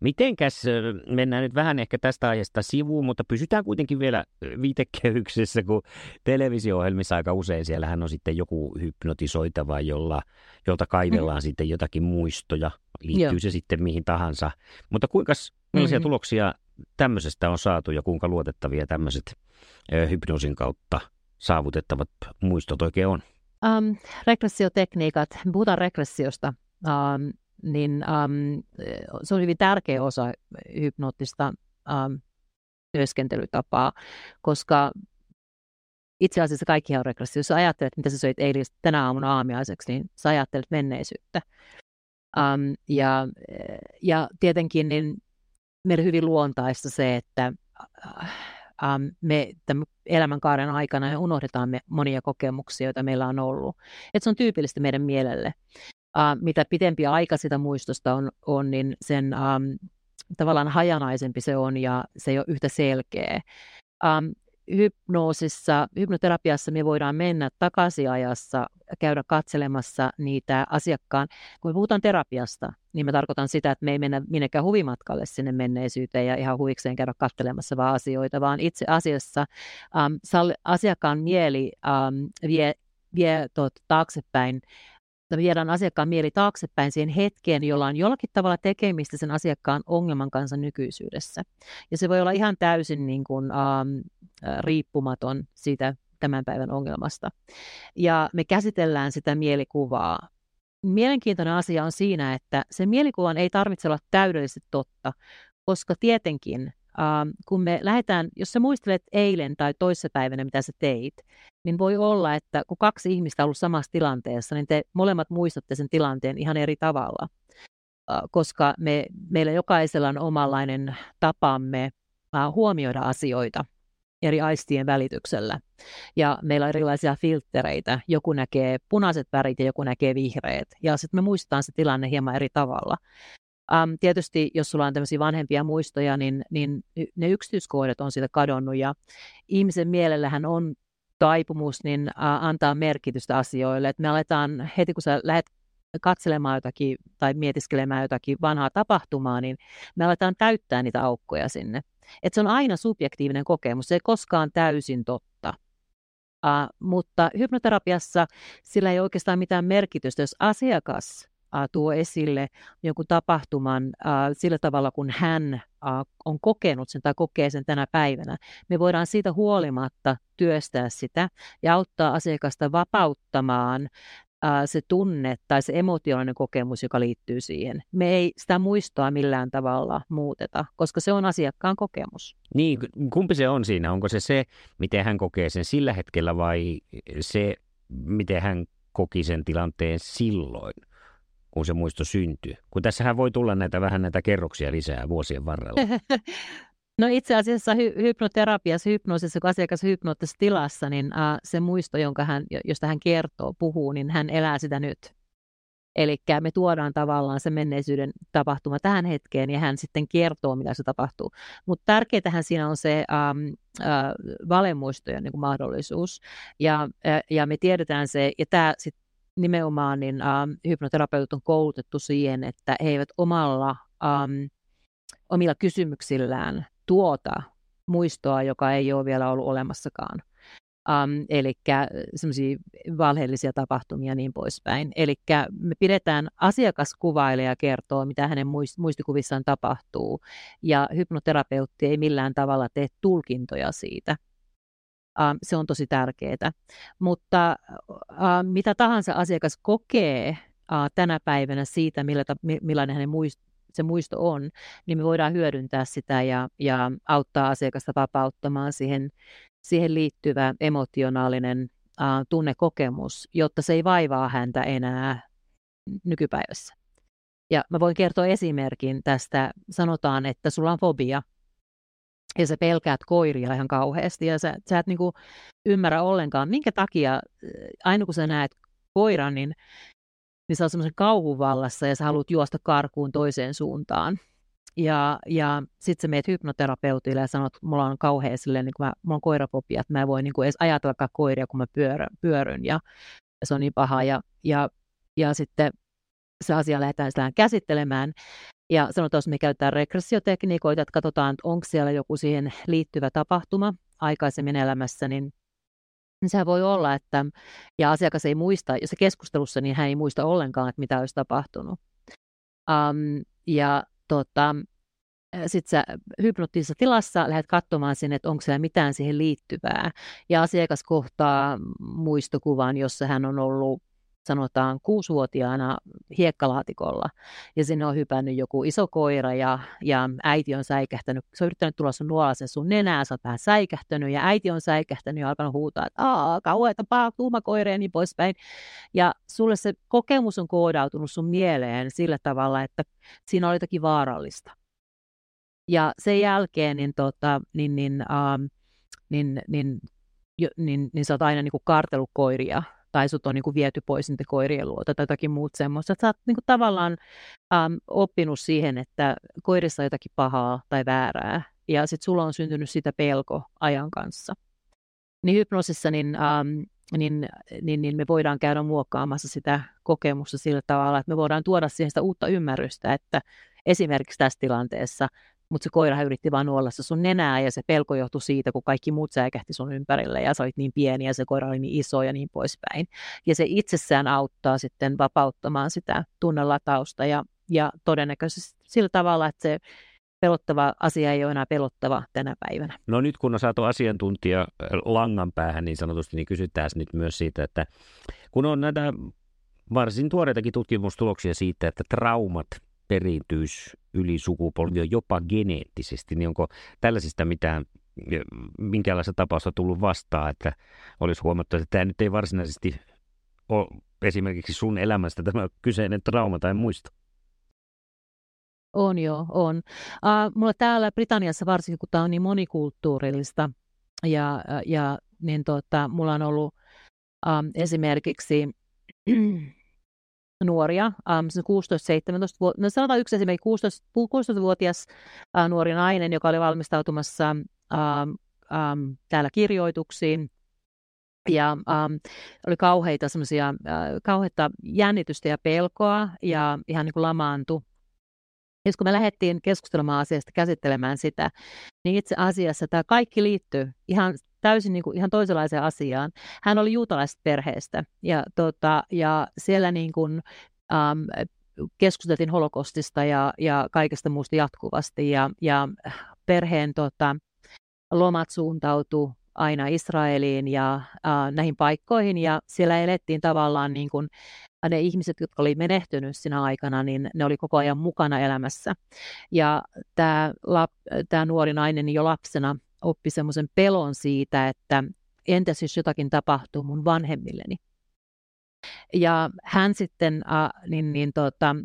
Mitenkäs, mennään nyt vähän ehkä tästä aiheesta sivuun, mutta pysytään kuitenkin vielä viitekehyksessä, kun televisio-ohjelmissa aika usein siellähän on sitten joku hypnotisoitava, jolla, jolta kaivellaan mm. sitten jotakin muistoja, liittyy Joo. se sitten mihin tahansa. Mutta kuinka, millaisia mm-hmm. tuloksia tämmöisestä on saatu ja kuinka luotettavia tämmöiset hypnoosin kautta saavutettavat muistot oikein on? Um, regressiotekniikat, puhutaan regressiosta, um, niin um, se on hyvin tärkeä osa hypnoottista um, työskentelytapaa, koska itse asiassa kaikki on regressio. Jos ajattelet, mitä sä söit eilen tänä aamuna aamiaiseksi, niin sä ajattelet menneisyyttä. Um, ja, ja tietenkin niin meille hyvin luontaista se, että um, me tämän elämänkaaren aikana unohdetaan me monia kokemuksia, joita meillä on ollut. Et se on tyypillistä meidän mielelle. Uh, mitä pitempi aika sitä muistosta on, on niin sen um, tavallaan hajanaisempi se on ja se ei ole yhtä selkeä. Um, hypnoosissa, hypnoterapiassa me voidaan mennä takaisin ajassa, käydä katselemassa niitä asiakkaan. Kun me puhutaan terapiasta, niin mä tarkoitan sitä, että me ei mennä minnekään huvimatkalle sinne menneisyyteen ja ihan huvikseen käydä katselemassa vaan asioita, vaan itse asiassa um, asiakkaan mieli um, vie, vie taaksepäin viedään asiakkaan mieli taaksepäin siihen hetkeen, jolla on jollakin tavalla tekemistä sen asiakkaan ongelman kanssa nykyisyydessä. Ja se voi olla ihan täysin niin kuin, ähm, riippumaton siitä tämän päivän ongelmasta. Ja me käsitellään sitä mielikuvaa. Mielenkiintoinen asia on siinä, että se mielikuvan ei tarvitse olla täydellisesti totta, koska tietenkin Uh, kun me lähdetään, jos sä muistelet eilen tai toissapäivänä, mitä sä teit, niin voi olla, että kun kaksi ihmistä on ollut samassa tilanteessa, niin te molemmat muistatte sen tilanteen ihan eri tavalla, uh, koska me, meillä jokaisella on omanlainen tapamme uh, huomioida asioita eri aistien välityksellä. Ja meillä on erilaisia filtreitä. Joku näkee punaiset värit ja joku näkee vihreät. Ja sitten me muistetaan se tilanne hieman eri tavalla. Um, tietysti, jos sulla on tämmöisiä vanhempia muistoja, niin, niin ne yksityiskohdat on siitä kadonnut ja ihmisen mielellähän on taipumus niin uh, antaa merkitystä asioille. Et me aletaan heti, kun sä lähdet katselemaan jotakin tai mietiskelemään jotakin vanhaa tapahtumaa, niin me aletaan täyttää niitä aukkoja sinne. Et se on aina subjektiivinen kokemus, se ei koskaan täysin totta. Uh, mutta hypnoterapiassa sillä ei oikeastaan mitään merkitystä, jos asiakas äh, tuo esille jonkun tapahtuman äh, sillä tavalla, kun hän äh, on kokenut sen tai kokee sen tänä päivänä. Me voidaan siitä huolimatta työstää sitä ja auttaa asiakasta vapauttamaan se tunne tai se emotionaalinen kokemus, joka liittyy siihen. Me ei sitä muistoa millään tavalla muuteta, koska se on asiakkaan kokemus. Niin, kumpi se on siinä? Onko se se, miten hän kokee sen sillä hetkellä vai se, miten hän koki sen tilanteen silloin? Kun se muisto syntyy? Kun tässähän voi tulla näitä vähän näitä kerroksia lisää vuosien varrella. No itse asiassa hy- hypnoterapiassa, hypnoosissa, kun asiakas hypnoottisessa tilassa, niin uh, se muisto, jonka hän, josta hän kertoo, puhuu, niin hän elää sitä nyt. Eli me tuodaan tavallaan se menneisyyden tapahtuma tähän hetkeen ja hän sitten kertoo, mitä se tapahtuu. Mutta tärkeintähän siinä on se um, uh, valemuistojen niin kuin mahdollisuus. Ja, uh, ja me tiedetään se, ja tämä sitten nimenomaan niin, ähm, hypnoterapeutit on koulutettu siihen, että he eivät omalla, ähm, omilla kysymyksillään tuota muistoa, joka ei ole vielä ollut olemassakaan. Um, eli semmoisia valheellisia tapahtumia ja niin poispäin. Eli me pidetään asiakas kuvailee ja kertoo, mitä hänen muistikuvissaan tapahtuu, ja hypnoterapeutti ei millään tavalla tee tulkintoja siitä. Se on tosi tärkeää. Mutta mitä tahansa asiakas kokee tänä päivänä siitä, millä, millainen hänen muist, se muisto on, niin me voidaan hyödyntää sitä ja, ja auttaa asiakasta vapauttamaan siihen, siihen liittyvä emotionaalinen uh, tunnekokemus, jotta se ei vaivaa häntä enää nykypäivässä. Ja mä voin kertoa esimerkin tästä. Sanotaan, että sulla on fobia ja sä pelkäät koiria ihan kauheasti ja sä, sä et niinku ymmärrä ollenkaan, minkä takia äh, aina kun sä näet koiran, niin, niin sä oot semmoisen kauhun vallassa ja sä haluat juosta karkuun toiseen suuntaan. Ja, ja sitten sä meet hypnoterapeutille ja sanot, että mulla on kauhean silleen, niin mä, mulla on koirafobia, että mä en voi niin edes ajatella koiria, kun mä pyörän, pyöryn ja, ja se on niin paha. Ja, ja, ja sitten se asia lähdetään käsittelemään. Ja sanotaan, jos me käytetään regressiotekniikoita, että katsotaan, että onko siellä joku siihen liittyvä tapahtuma aikaisemmin elämässä, niin niin sehän voi olla, että ja asiakas ei muista, jos se keskustelussa, niin hän ei muista ollenkaan, että mitä olisi tapahtunut. Um, ja tota, sitten sä hypnoottisessa tilassa lähdet katsomaan sinne, että onko siellä mitään siihen liittyvää. Ja asiakas kohtaa muistokuvan, jossa hän on ollut sanotaan kuusivuotiaana hiekkalaatikolla ja sinne on hypännyt joku iso koira ja, ja äiti on säikähtänyt, se on yrittänyt tulla sun nuolasen sun nenää, sä oot vähän säikähtänyt ja äiti on säikähtänyt ja alkanut huutaa, että aah, kauheita paa, tuuma koira ja niin poispäin. Ja sulle se kokemus on koodautunut sun mieleen sillä tavalla, että siinä oli jotakin vaarallista. Ja sen jälkeen niin, tota, niin, niin, ähm, niin, niin, niin, niin, niin sä oot aina niin kuin kaartellut koiria tai sut on niin kuin viety pois niiden koirien luota tai jotakin muut semmoista. Sä oot niin kuin tavallaan äm, oppinut siihen, että koirissa on jotakin pahaa tai väärää ja sitten sulla on syntynyt sitä pelko ajan kanssa. Niin hypnoosissa niin, äm, niin, niin, niin me voidaan käydä muokkaamassa sitä kokemusta sillä tavalla, että me voidaan tuoda siihen sitä uutta ymmärrystä, että esimerkiksi tässä tilanteessa mutta se koira yritti vaan nuolla sun nenää ja se pelko johtui siitä, kun kaikki muut säikähti sun ympärille ja sä olit niin pieni ja se koira oli niin iso ja niin poispäin. Ja se itsessään auttaa sitten vapauttamaan sitä tunnelatausta ja, ja todennäköisesti sillä tavalla, että se pelottava asia ei ole enää pelottava tänä päivänä. No nyt kun on saatu asiantuntija langan päähän niin sanotusti, niin kysytään nyt myös siitä, että kun on näitä varsin tuoreitakin tutkimustuloksia siitä, että traumat periytyisi yli sukupolvia jopa geneettisesti, niin onko tällaisista mitään minkälaista tapausta tullut vastaan, että olisi huomattu, että tämä nyt ei varsinaisesti ole esimerkiksi sun elämästä tämä kyseinen trauma tai muisto? On joo, on. Uh, mulla täällä Britanniassa varsinkin, kun tämä on niin monikulttuurillista, ja, ja niin tota, mulla on ollut um, esimerkiksi nuoria, um, 16-17, no sanotaan yksi esimerkki, 16, 16-vuotias uh, nuori nainen, joka oli valmistautumassa um, um, täällä kirjoituksiin, ja um, oli kauheita semmoisia, uh, kauheita jännitystä ja pelkoa, ja ihan niin kuin lamaantui. Ja kun me lähdettiin keskustelemaan asiasta, käsittelemään sitä, niin itse asiassa tämä kaikki liittyy ihan täysin niin kuin ihan toisenlaiseen asiaan. Hän oli juutalaisesta perheestä ja, tota, ja siellä niin kuin, äm, keskusteltiin holokostista ja, ja kaikesta muusta jatkuvasti ja, ja perheen tota, lomat suuntautu aina Israeliin ja äh, näihin paikkoihin ja siellä elettiin tavallaan niin kuin ne ihmiset, jotka oli menehtynyt siinä aikana, niin ne oli koko ajan mukana elämässä. Ja tämä, lap, tämä nuori nainen jo lapsena oppi semmoisen pelon siitä, että entäs jos jotakin tapahtuu mun vanhemmilleni. Ja hän sitten, äh, niin, niin tota,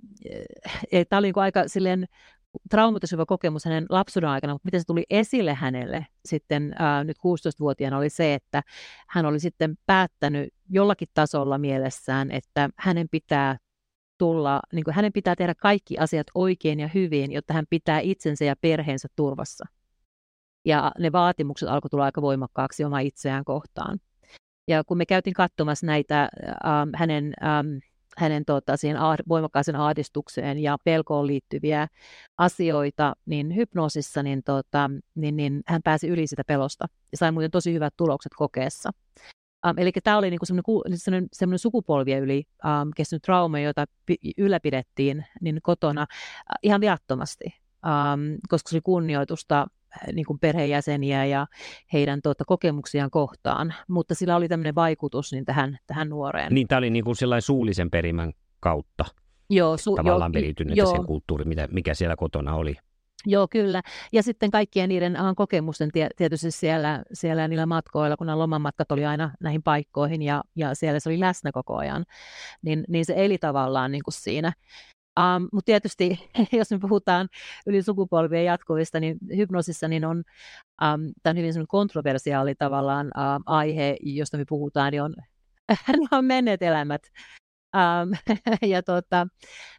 äh, tämä oli niin aika silleen traumatisoiva kokemus hänen lapsuuden aikana, mutta miten se tuli esille hänelle sitten äh, nyt 16-vuotiaana oli se, että hän oli sitten päättänyt jollakin tasolla mielessään, että hänen pitää tulla, niin kuin hänen pitää tehdä kaikki asiat oikein ja hyvin, jotta hän pitää itsensä ja perheensä turvassa. Ja ne vaatimukset alkoi tulla aika voimakkaaksi oma itseään kohtaan. Ja kun me käytiin katsomassa näitä ähm, hänen, ähm, hänen tota, siihen aad, voimakkaaseen ahdistukseen ja pelkoon liittyviä asioita, niin hypnoosissa niin, tota, niin, niin hän pääsi yli sitä pelosta ja sai muuten tosi hyvät tulokset kokeessa. Um, eli tämä oli niinku semmoinen, semmoinen sukupolvia yli um, kestänyt trauma, jota ylläpidettiin niin kotona uh, ihan viattomasti, um, koska se oli kunnioitusta niin kuin perheenjäseniä ja heidän tuota, kokemuksiaan kohtaan, mutta sillä oli tämmöinen vaikutus niin tähän, tähän nuoreen. Niin, tämä oli niin kuin sellainen suullisen perimän kautta joo, su- tavallaan periytynyt sen kulttuuri, mitä, mikä siellä kotona oli. Joo, kyllä. Ja sitten kaikkien niiden ahan kokemusten tietysti siellä, siellä niillä matkoilla, kun nämä lomamatkat oli aina näihin paikkoihin ja, ja siellä se oli läsnä koko ajan, niin, niin se eli tavallaan niin kuin siinä. Um, Mutta tietysti, jos me puhutaan yli sukupolvien jatkuvista, niin hypnoosissa niin on, um, tämä on hyvin kontroversiaali tavallaan um, aihe, josta me puhutaan, niin on, on menneet elämät. Um, ja, tota,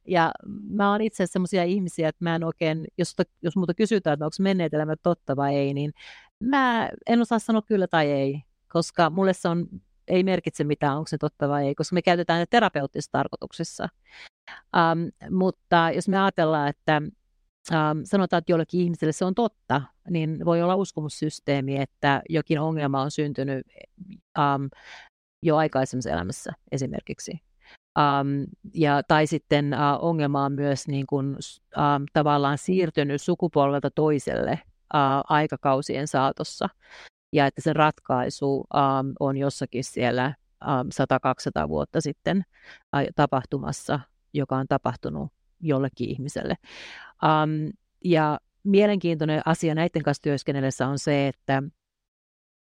ja mä oon itse semmoisia ihmisiä, että mä en oikein, jos, jos muuta kysytään, että onko menneet elämät totta vai ei, niin mä en osaa sanoa kyllä tai ei, koska mulle se on ei merkitse mitään, onko se totta vai ei, koska me käytetään ne terapeuttisessa tarkoituksessa. Um, mutta jos me ajatellaan, että um, sanotaan, että jollekin ihmiselle se on totta, niin voi olla uskomussysteemi, että jokin ongelma on syntynyt um, jo aikaisemmassa elämässä esimerkiksi. Um, ja, tai sitten uh, ongelma on myös niin kuin, um, tavallaan siirtynyt sukupolvelta toiselle uh, aikakausien saatossa. Ja että sen ratkaisu um, on jossakin siellä um, 100-200 vuotta sitten uh, tapahtumassa, joka on tapahtunut jollekin ihmiselle. Um, ja mielenkiintoinen asia näiden kanssa työskennellessä on se, että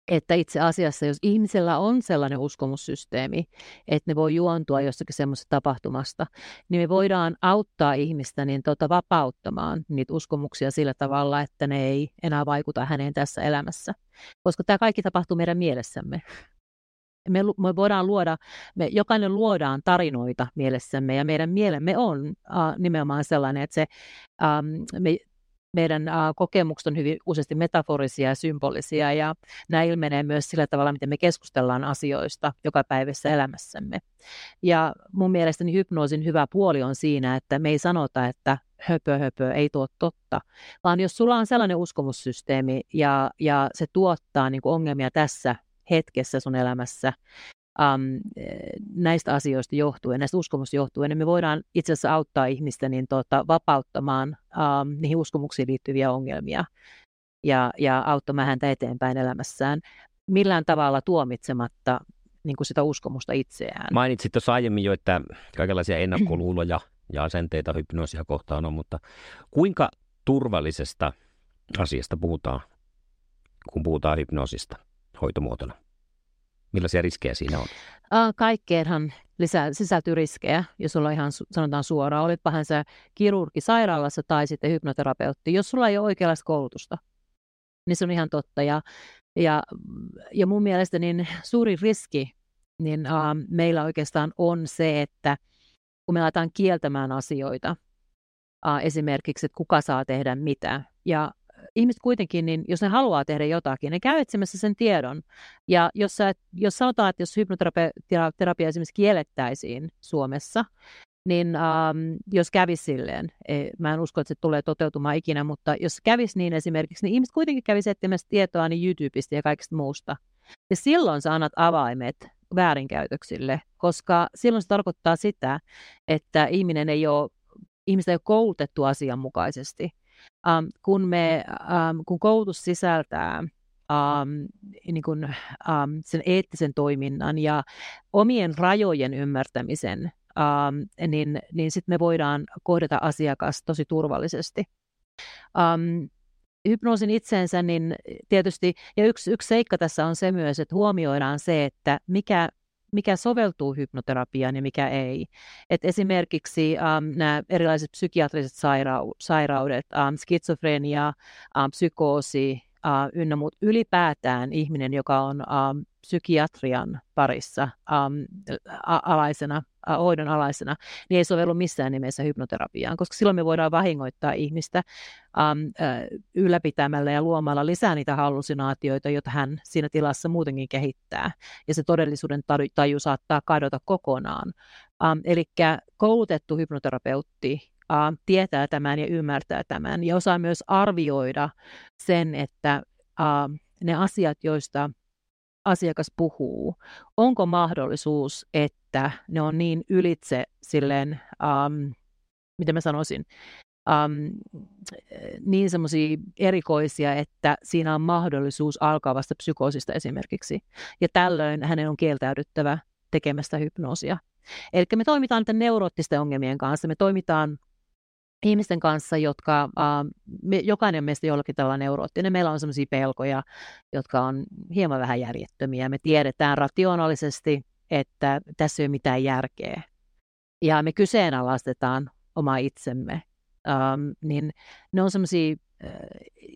että itse asiassa, jos ihmisellä on sellainen uskomussysteemi, että ne voi juontua jostakin semmoisesta tapahtumasta, niin me voidaan auttaa ihmistä niin tota, vapauttamaan niitä uskomuksia sillä tavalla, että ne ei enää vaikuta häneen tässä elämässä. Koska tämä kaikki tapahtuu meidän mielessämme. Me, me voidaan luoda, me jokainen luodaan tarinoita mielessämme ja meidän mielemme on uh, nimenomaan sellainen, että se, um, me meidän kokemukset on hyvin useasti metaforisia ja symbolisia ja nämä ilmenee myös sillä tavalla, miten me keskustellaan asioista joka päivässä elämässämme. Ja mun mielestäni hypnoosin hyvä puoli on siinä, että me ei sanota, että höpö höpö, ei tuo totta, vaan jos sulla on sellainen uskomussysteemi ja, ja se tuottaa niin ongelmia tässä hetkessä sun elämässä, um, näistä asioista johtuen, näistä uskomusta johtuen, niin me voidaan itse asiassa auttaa ihmistä niin tota, vapauttamaan um, niihin uskomuksiin liittyviä ongelmia ja, ja auttamaan häntä eteenpäin elämässään millään tavalla tuomitsematta niin kuin sitä uskomusta itseään. Mainitsit tuossa aiemmin jo, että kaikenlaisia ennakkoluuloja ja asenteita hypnoosia kohtaan on, mutta kuinka turvallisesta asiasta puhutaan, kun puhutaan hypnoosista hoitomuotona? Millaisia riskejä siinä on? Kaikkeenhan lisää, sisältyy riskejä, jos sulla ihan sanotaan suoraan, olitpahan sä kirurgi sairaalassa tai sitten hypnoterapeutti. Jos sulla ei ole oikeanlaista koulutusta, niin se on ihan totta. Ja, ja, ja mun mielestä niin suuri riski niin, uh, meillä oikeastaan on se, että kun me aletaan kieltämään asioita, uh, esimerkiksi, että kuka saa tehdä mitä, ja ihmiset kuitenkin, niin jos ne haluaa tehdä jotakin, ne käy etsimässä sen tiedon. Ja jos, sä, jos sanotaan, että jos hypnoterapia esimerkiksi kiellettäisiin Suomessa, niin ähm, jos kävisi silleen, ei, mä en usko, että se tulee toteutumaan ikinä, mutta jos kävisi niin esimerkiksi, niin ihmiset kuitenkin kävisi etsimässä tietoa niin YouTubesta ja kaikesta muusta. Ja silloin sä annat avaimet väärinkäytöksille, koska silloin se tarkoittaa sitä, että ihminen ei ole, ihmistä ei ole koulutettu asianmukaisesti um, kun, me, um, kun koulutus sisältää um, niin kuin, um, sen eettisen toiminnan ja omien rajojen ymmärtämisen, um, niin, niin sitten me voidaan kohdata asiakas tosi turvallisesti. Um, hypnoosin itseensä, niin tietysti, ja yksi, yksi seikka tässä on se myös, että huomioidaan se, että mikä mikä soveltuu hypnoterapiaan ja mikä ei. Et esimerkiksi um, nämä erilaiset psykiatriset sairau- sairaudet, um, skitsofrenia, um, psykoosi uh, ynnä muut, ylipäätään ihminen, joka on um, psykiatrian parissa um, alaisena, uh, hoidon alaisena, niin ei sovellu missään nimessä hypnoterapiaan, koska silloin me voidaan vahingoittaa ihmistä um, uh, ylläpitämällä ja luomalla lisää niitä hallusinaatioita, joita hän siinä tilassa muutenkin kehittää. Ja se todellisuuden taju saattaa kadota kokonaan. Um, eli koulutettu hypnoterapeutti uh, tietää tämän ja ymmärtää tämän ja osaa myös arvioida sen, että uh, ne asiat, joista asiakas puhuu, onko mahdollisuus, että ne on niin ylitse silleen, um, miten mä sanoisin, um, niin semmoisia erikoisia, että siinä on mahdollisuus alkavasta psykoosista esimerkiksi. Ja tällöin hänen on kieltäydyttävä tekemästä hypnoosia. Eli me toimitaan näiden neuroottisten ongelmien kanssa, me toimitaan ihmisten kanssa, jotka, uh, me, jokainen meistä jollakin tavalla neuroottinen. Meillä on sellaisia pelkoja, jotka on hieman vähän järjettömiä. Me tiedetään rationaalisesti, että tässä ei ole mitään järkeä. Ja me kyseenalaistetaan oma itsemme. Um, niin ne on sellaisia uh,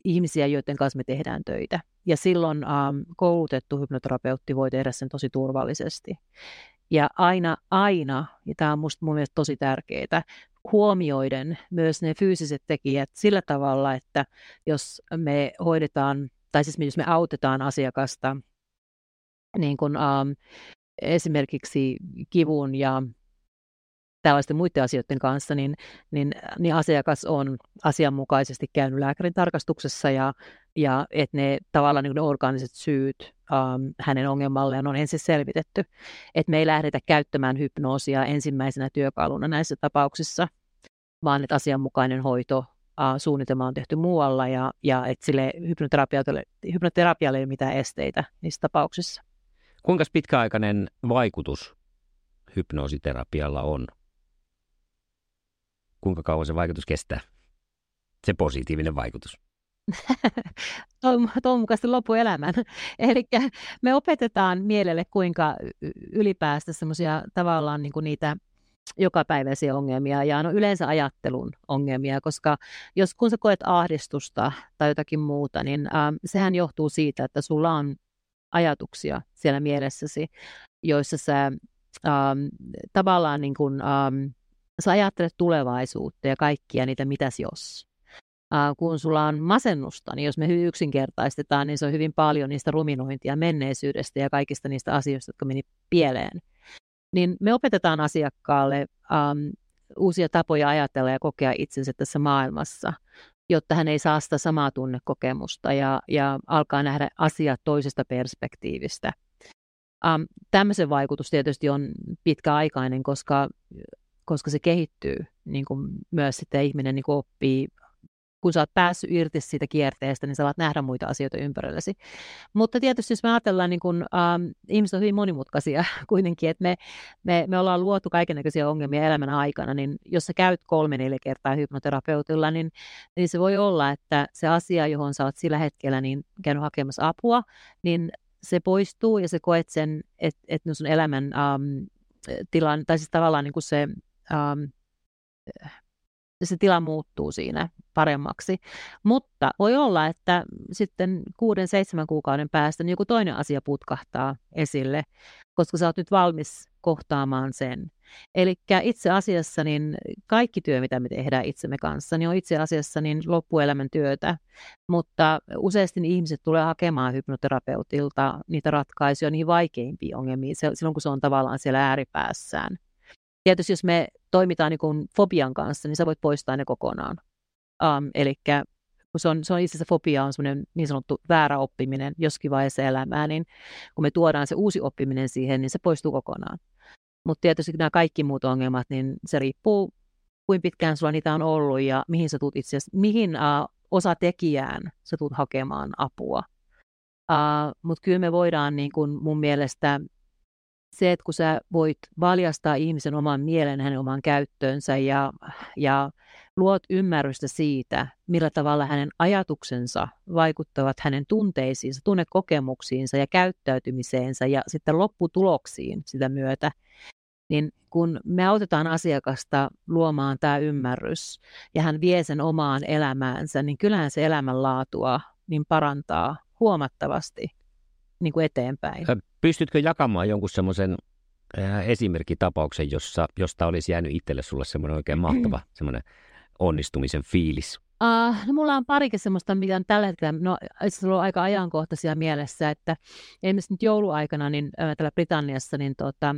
ihmisiä, joiden kanssa me tehdään töitä. Ja silloin um, koulutettu hypnoterapeutti voi tehdä sen tosi turvallisesti. Ja aina, aina, ja tämä on minusta mun mielestä tosi tärkeää, huomioiden myös ne fyysiset tekijät sillä tavalla, että jos me hoidetaan, tai siis jos me autetaan asiakasta niin kuin, um, esimerkiksi kivun ja tällaisten muiden asioiden kanssa, niin, niin, niin asiakas on asianmukaisesti käynyt lääkärin tarkastuksessa ja, ja että ne tavallaan niin ne orgaaniset syyt um, hänen ongelmalleen on ensin selvitetty. Että me ei lähdetä käyttämään hypnoosia ensimmäisenä työkaluna näissä tapauksissa, vaan että asianmukainen hoito uh, suunnitelma on tehty muualla ja, ja että sille hypnoterapialle, hypnoterapialle ei ole mitään esteitä niissä tapauksissa. Kuinka pitkäaikainen vaikutus hypnoositerapialla on? Kuinka kauan se vaikutus kestää? Se positiivinen vaikutus. Tuon mukaisesti loppuelämän. Eli me opetetaan mielelle, kuinka ylipäästä semmoisia tavallaan niin kuin niitä jokapäiväisiä ongelmia ja no yleensä ajattelun ongelmia, koska jos kun sä koet ahdistusta tai jotakin muuta, niin ähm, sehän johtuu siitä, että sulla on ajatuksia siellä mielessäsi, joissa sä ähm, tavallaan niin kuin, sä ajattelet tulevaisuutta ja kaikkia niitä mitäs jos. Äh, kun sulla on masennusta, niin jos me hyvin yksinkertaistetaan, niin se on hyvin paljon niistä ruminointia menneisyydestä ja kaikista niistä asioista, jotka meni pieleen. Niin me opetetaan asiakkaalle ähm, uusia tapoja ajatella ja kokea itsensä tässä maailmassa, jotta hän ei saa sitä samaa tunnekokemusta ja, ja alkaa nähdä asiat toisesta perspektiivistä. Um, tämmöisen vaikutus tietysti on pitkäaikainen, koska, koska se kehittyy, niin kuin myös sitten ihminen niin kuin oppii kun sä oot päässyt irti siitä kierteestä, niin sä alat nähdä muita asioita ympärilläsi. Mutta tietysti jos me ajatellaan, niin kun, ähm, ihmiset on hyvin monimutkaisia kuitenkin, että me, me, me ollaan luotu kaikenlaisia ongelmia elämän aikana, niin jos sä käyt kolme neljä kertaa hypnoterapeutilla, niin, niin se voi olla, että se asia, johon sä oot sillä hetkellä niin käynyt hakemassa apua, niin se poistuu ja se koet sen, että, että sun elämän ähm, tilan, tai siis tavallaan niin kuin se ähm, se tila muuttuu siinä paremmaksi. Mutta voi olla, että sitten kuuden, seitsemän kuukauden päästä niin joku toinen asia putkahtaa esille, koska sä oot nyt valmis kohtaamaan sen. Eli itse asiassa niin kaikki työ, mitä me tehdään itsemme kanssa, niin on itse asiassa niin loppuelämän työtä, mutta useasti niin ihmiset tulee hakemaan hypnoterapeutilta niitä ratkaisuja niihin vaikeimpiin ongelmiin, silloin kun se on tavallaan siellä ääripäässään. Tietysti jos me toimitaan niin fobian kanssa, niin sä voit poistaa ne kokonaan. Um, eli kun se on, se on itse asiassa fobia on semmoinen niin sanottu väärä oppiminen joskin vaiheessa elämää, niin kun me tuodaan se uusi oppiminen siihen, niin se poistuu kokonaan. Mutta tietysti nämä kaikki muut ongelmat, niin se riippuu, kuinka pitkään sulla niitä on ollut ja mihin sä tulet itse asiassa, mihin uh, osa tekijään sä tulet hakemaan apua. Uh, Mutta kyllä me voidaan niin kun mun mielestä se, että kun sä voit valjastaa ihmisen oman mielen hänen omaan käyttöönsä ja, ja luot ymmärrystä siitä, millä tavalla hänen ajatuksensa vaikuttavat hänen tunteisiinsa, tunnekokemuksiinsa ja käyttäytymiseensä ja sitten lopputuloksiin sitä myötä, niin kun me autetaan asiakasta luomaan tämä ymmärrys ja hän vie sen omaan elämäänsä, niin kyllähän se elämänlaatua niin parantaa huomattavasti niin kuin eteenpäin. Pystytkö jakamaan jonkun semmoisen esimerkkitapauksen, jossa, josta olisi jäänyt itselle sulle semmoinen oikein mahtava semmoinen onnistumisen fiilis? Uh, no mulla on parikin semmoista, mitä on tällä hetkellä, no itse on aikka ajankohtaisia mielessä, että esimerkiksi nyt jouluaikana niin, äh, täällä Britanniassa, niin tota,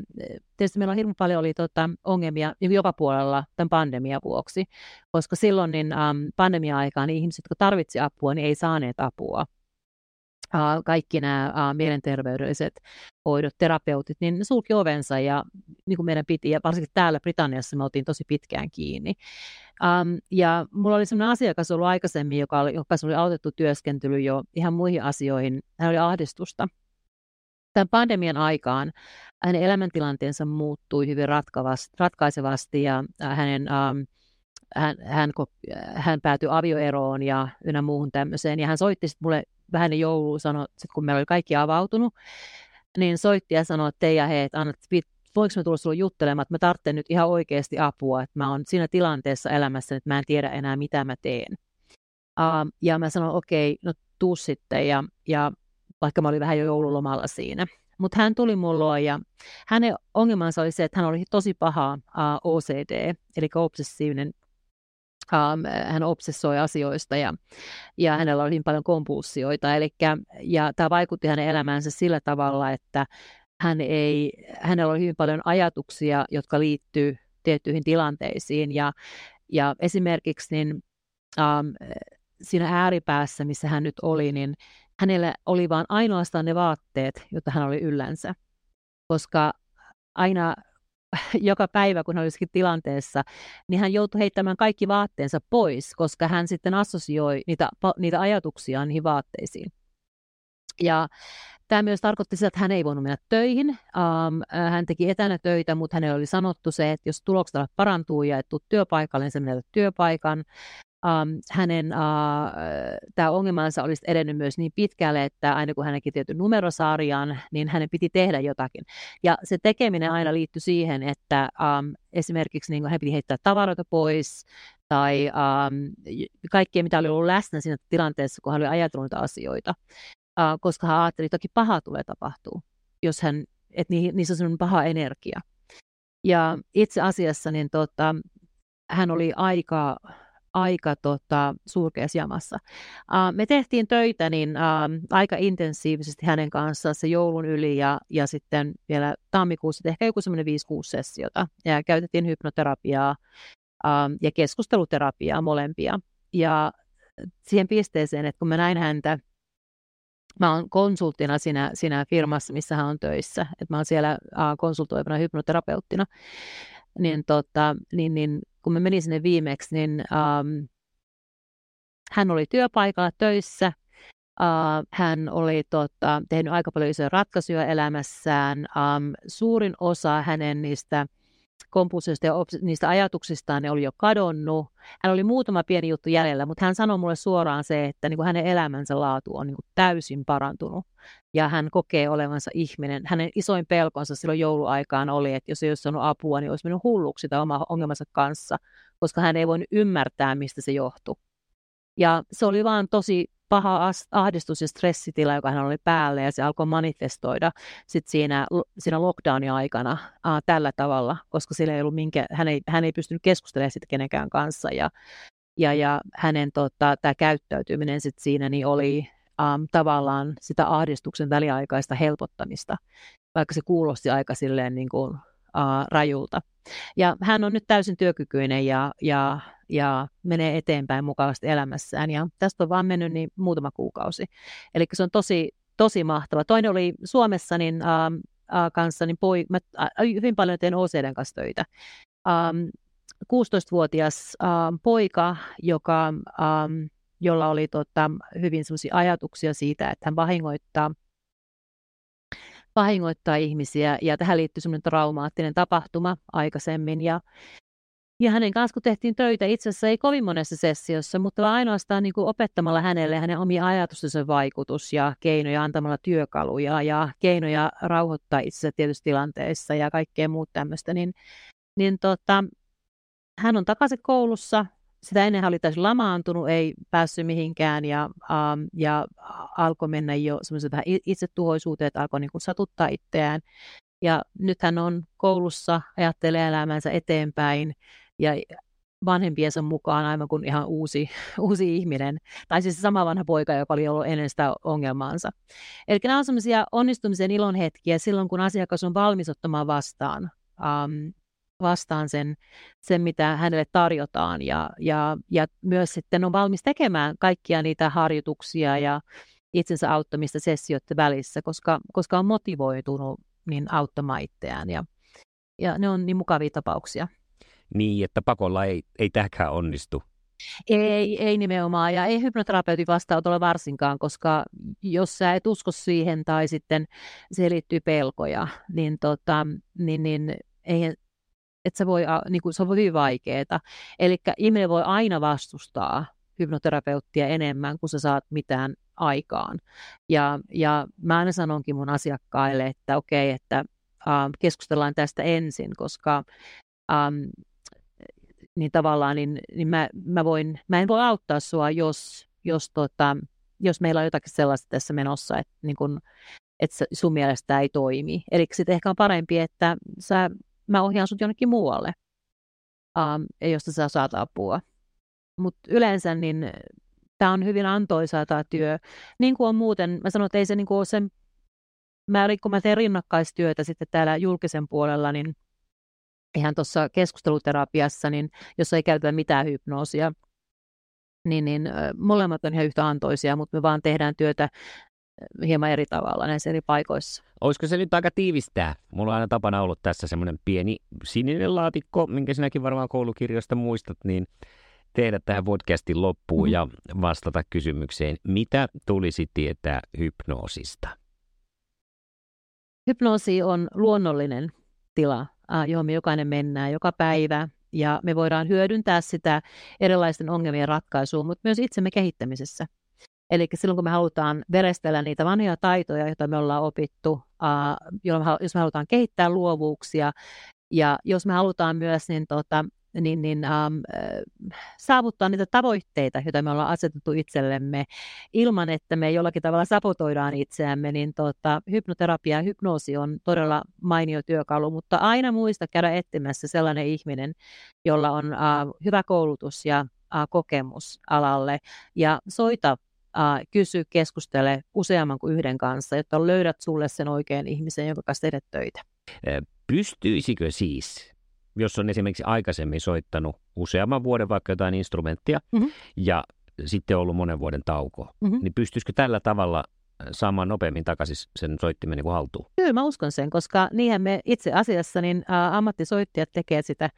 tietysti meillä on hirveän paljon oli, tota, ongelmia joka puolella tämän pandemian vuoksi, koska silloin niin, um, pandemia-aikaan niin ihmiset, jotka tarvitsivat apua, niin ei saaneet apua kaikki nämä mielenterveydelliset hoidot, terapeutit, niin ne sulki ovensa ja niin kuin meidän piti, ja varsinkin täällä Britanniassa me oltiin tosi pitkään kiinni. Um, ja mulla oli sellainen asiakas ollut aikaisemmin, joka oli, joka oli autettu työskentely jo ihan muihin asioihin. Hän oli ahdistusta. Tämän pandemian aikaan hänen elämäntilanteensa muuttui hyvin ratkaisevasti ja hänen um, hän, hän, hän päätyi avioeroon ja ynnä muuhun tämmöiseen. Ja hän soitti sitten mulle vähän jouluun, sanoi, sit kun meillä oli kaikki avautunut, niin soitti ja sanoi, että Teija, hei, että annat, voinko mä tulla sinulle juttelemaan, että mä tarvitsen nyt ihan oikeasti apua, että mä oon siinä tilanteessa elämässä, että mä en tiedä enää, mitä mä teen. Uh, ja mä sanoin, okei, okay, no tuu sitten, ja, ja vaikka mä olin vähän jo joululomalla siinä. Mutta hän tuli mulle ja hänen ongelmansa oli se, että hän oli tosi paha uh, OCD, eli obsessiivinen Hän obsessoi asioista ja, ja hänellä oli hyvin paljon kompulsioita. Elikkä, ja tämä vaikutti hänen elämäänsä sillä tavalla, että hän ei, hänellä oli hyvin paljon ajatuksia, jotka liittyy tiettyihin tilanteisiin. Ja, ja esimerkiksi niin, um, siinä ääripäässä, missä hän nyt oli, niin hänellä oli vain ainoastaan ne vaatteet, joita hän oli yllänsä. Koska aina joka päivä, kun hän olisikin tilanteessa, niin hän joutui heittämään kaikki vaatteensa pois, koska hän sitten assosioi niitä, niitä ajatuksia niihin vaatteisiin. Ja Tämä myös tarkoitti sitä, että hän ei voinut mennä töihin. Um, hän teki etänä töitä, mutta hänelle oli sanottu se, että jos tulokset parantuu ja et työpaikalle, niin se menee työpaikan um, hänen uh, tämä ongelmansa olisi edennyt myös niin pitkälle, että aina kun hän näki tietyn numerosarjan, niin hänen piti tehdä jotakin. Ja se tekeminen aina liittyi siihen, että um, esimerkiksi niin hän piti heittää tavaroita pois, tai um, kaikkea, mitä oli ollut läsnä siinä tilanteessa, kun hän oli ajatellut asioita. Uh, koska hän ajatteli, että toki paha tulee tapahtuu, jos hän, että niissä on sellainen paha energia. Ja itse asiassa niin tota, hän oli aika aika tota, surkeassa jamassa. Uh, me tehtiin töitä niin, uh, aika intensiivisesti hänen kanssaan se joulun yli ja, ja sitten vielä tammikuussa ehkä joku semmoinen 5-6 sessiota. Ja käytettiin hypnoterapiaa uh, ja keskusteluterapiaa molempia. Ja siihen pisteeseen, että kun mä näin häntä, mä oon konsulttina siinä, siinä firmassa, missä hän on töissä, että mä oon siellä uh, konsultoivana hypnoterapeuttina, niin, tota, niin, niin kun mä menin sinne viimeksi, niin um, hän oli työpaikalla töissä. Uh, hän oli tota, tehnyt aika paljon isoja ratkaisuja elämässään. Um, suurin osa hänen niistä kompulsioista ja niistä ajatuksistaan ne oli jo kadonnut. Hän oli muutama pieni juttu jäljellä, mutta hän sanoi mulle suoraan se, että niin kuin hänen elämänsä laatu on niin kuin täysin parantunut ja hän kokee olevansa ihminen. Hänen isoin pelkonsa silloin jouluaikaan oli, että jos ei olisi saanut apua, niin olisi mennyt hulluksi tai oma ongelmansa kanssa, koska hän ei voinut ymmärtää, mistä se johtui. Ja se oli vaan tosi paha ahdistus ja stressitila, joka hän oli päällä, ja se alkoi manifestoida sit siinä, siinä lockdownin aikana aa, tällä tavalla, koska sillä ei ollut minkä, hän, ei, hän ei pystynyt keskustelemaan sitä kenenkään kanssa, ja, ja, ja hänen tota, tämä käyttäytyminen sit siinä niin oli um, tavallaan sitä ahdistuksen väliaikaista helpottamista, vaikka se kuulosti aika silleen niin kuin, uh, rajulta. Ja hän on nyt täysin työkykyinen ja, ja, ja menee eteenpäin mukavasti elämässään. Ja tästä on vaan mennyt niin muutama kuukausi. Eli se on tosi, tosi mahtava. Toinen oli Suomessa niin, uh, uh, kanssa, niin poi, mä uh, hyvin paljon teen OCDn kanssa töitä. Um, 16-vuotias uh, poika, joka um, jolla oli tota, hyvin sellaisia ajatuksia siitä, että hän vahingoittaa, vahingoittaa ihmisiä ja tähän liittyy semmoinen traumaattinen tapahtuma aikaisemmin ja ja hänen kanssa, kun tehtiin töitä, itse asiassa ei kovin monessa sessiossa, mutta vaan ainoastaan niin kuin opettamalla hänelle hänen omia ajatustensa vaikutus ja keinoja antamalla työkaluja ja keinoja rauhoittaa itsensä tietyissä tilanteissa ja kaikkea muuta tämmöistä, niin, niin tota, hän on takaisin koulussa, sitä ennen hän oli täysin lamaantunut, ei päässyt mihinkään ja, um, ja alkoi mennä jo semmoisen vähän itsetuhoisuuteen, että alkoi niin kuin satuttaa itseään. Ja nyt hän on koulussa, ajattelee elämänsä eteenpäin ja vanhempiensa mukaan aivan kuin ihan uusi, uusi ihminen. Tai siis sama vanha poika, joka oli ollut ennen sitä ongelmaansa. Eli nämä on sellaisia onnistumisen ilonhetkiä silloin, kun asiakas on valmis ottamaan vastaan um, vastaan sen, sen mitä hänelle tarjotaan ja, ja, ja myös sitten on valmis tekemään kaikkia niitä harjoituksia ja itsensä auttamista sessioiden välissä, koska, koska on motivoitunut niin auttamaan itseään ja, ja ne on niin mukavia tapauksia. Niin, että pakolla ei, ei tämäkään onnistu. Ei, ei nimenomaan, ja ei hypnoterapeutin vastaanotolla varsinkaan, koska jos sä et usko siihen tai sitten se liittyy pelkoja, niin, tota, niin, niin ei, että se, voi, niin kuin, se on hyvin vaikeaa. Eli ihminen voi aina vastustaa hypnoterapeuttia enemmän, kuin sä saat mitään aikaan. Ja, ja mä aina sanonkin mun asiakkaille, että okei, okay, että ähm, keskustellaan tästä ensin, koska ähm, niin tavallaan niin, niin mä, mä, voin, mä en voi auttaa sua, jos, jos, tota, jos meillä on jotakin sellaista tässä menossa, että, niin kun, että sun mielestä ei toimi. Eli sitten ehkä on parempi, että sä mä ohjaan sut jonnekin muualle, um, josta sä saat apua. Mutta yleensä niin tämä on hyvin antoisaa tämä työ. Niin kuin on muuten, mä sanon, että ei se niin kuin ole sen, mä, kun mä teen rinnakkaistyötä sitten täällä julkisen puolella, niin ihan tuossa keskusteluterapiassa, niin jos ei käytetä mitään hypnoosia, niin, niin molemmat on ihan yhtä antoisia, mutta me vaan tehdään työtä hieman eri tavalla näissä eri paikoissa. Olisiko se nyt aika tiivistää? Mulla on aina tapana ollut tässä semmoinen pieni sininen laatikko, minkä sinäkin varmaan koulukirjoista muistat, niin tehdä tähän podcastin loppuun mm-hmm. ja vastata kysymykseen, mitä tulisi tietää hypnoosista? Hypnoosi on luonnollinen tila, johon me jokainen mennään joka päivä ja me voidaan hyödyntää sitä erilaisten ongelmien ratkaisuun, mutta myös itsemme kehittämisessä. Eli silloin kun me halutaan verestellä niitä vanhoja taitoja, joita me ollaan opittu, jos me halutaan kehittää luovuuksia ja jos me halutaan myös niin tota, niin, niin ähm, saavuttaa niitä tavoitteita, joita me ollaan asetettu itsellemme ilman, että me jollakin tavalla sapotoidaan itseämme, niin tota, hypnoterapia ja hypnoosi on todella mainio työkalu, mutta aina muista käydä etsimässä sellainen ihminen, jolla on äh, hyvä koulutus ja äh, kokemus alalle ja soita Uh, kysy, keskustele useamman kuin yhden kanssa, jotta löydät sulle sen oikean ihmisen, jonka kanssa tehdä töitä. Pystyisikö siis jos on esimerkiksi aikaisemmin soittanut useamman vuoden vaikka jotain instrumenttia mm-hmm. ja sitten ollut monen vuoden tauko, mm-hmm. niin pystyisikö tällä tavalla äh, saamaan nopeammin takaisin sen soittimen niin haltuun? Kyllä mä uskon sen, koska niinhän me itse asiassa niin ä, ammattisoittajat tekee sitä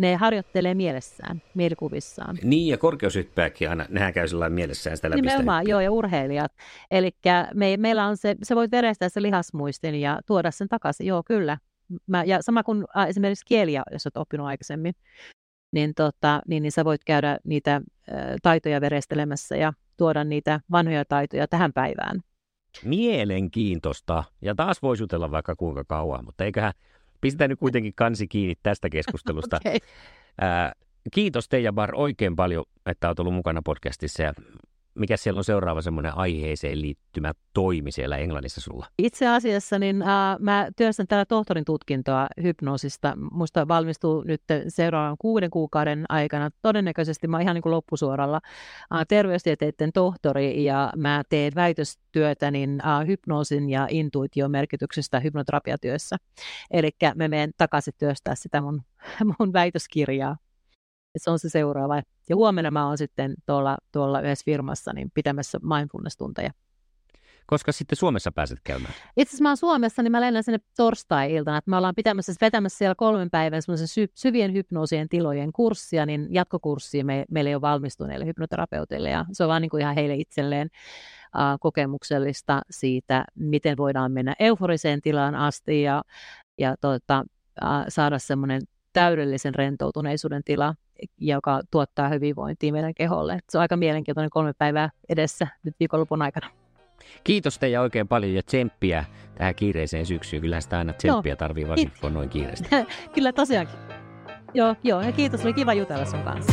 ne harjoittelee mielessään, mielikuvissaan. Niin, ja korkeushyppääkin aina, nehän käy sellainen mielessään sitä läpi Nimenomaan, joo, ja urheilijat. Eli me, meillä on se, se voi verestää se lihasmuistin ja tuoda sen takaisin, joo, kyllä mä, ja sama kuin äh, esimerkiksi kieliä, jos olet oppinut aikaisemmin, niin, tota, niin, niin sä voit käydä niitä äh, taitoja verestelemässä ja tuoda niitä vanhoja taitoja tähän päivään. Mielenkiintoista. Ja taas voisi jutella vaikka kuinka kauan, mutta eiköhän pistetään nyt kuitenkin kansi kiinni tästä keskustelusta. okay. äh, kiitos Teija Bar oikein paljon, että olet ollut mukana podcastissa ja mikä siellä on seuraava semmoinen aiheeseen liittymä toimi siellä Englannissa sulla? Itse asiassa niin, äh, mä työstän täällä tohtorin tutkintoa hypnoosista. Musta valmistuu nyt seuraavan kuuden kuukauden aikana. Todennäköisesti mä ihan niin kuin loppusuoralla äh, terveystieteiden tohtori ja mä teen väitöstyötä niin, äh, hypnoosin ja intuition merkityksestä hypnoterapiatyössä. Eli mä menen takaisin työstää sitä mun, mun väitöskirjaa se on se seuraava. Ja huomenna mä oon sitten tuolla, tuolla yhdessä firmassa niin pitämässä mindfulness-tunteja. Koska sitten Suomessa pääset käymään? Itse asiassa mä oon Suomessa, niin mä lennän sinne torstai-iltana. Että mä ollaan pitämässä, vetämässä siellä kolmen päivän sy- syvien hypnoosien tilojen kurssia, niin jatkokurssia me, meille ei ole valmistuneille hypnoterapeuteille. Ja se on vaan niin kuin ihan heille itselleen uh, kokemuksellista siitä, miten voidaan mennä euforiseen tilaan asti ja, ja tuota, uh, saada semmoinen täydellisen rentoutuneisuuden tila joka tuottaa hyvinvointia meidän keholle. Se on aika mielenkiintoinen kolme päivää edessä nyt viikonlopun aikana. Kiitos teille oikein paljon ja tsemppiä tähän kiireiseen syksyyn. Kyllä sitä aina tsemppiä tarvii varsinkin, kun on noin kiireistä. Kyllä tosiaankin. Joo, joo, ja kiitos, oli kiva jutella sun kanssa.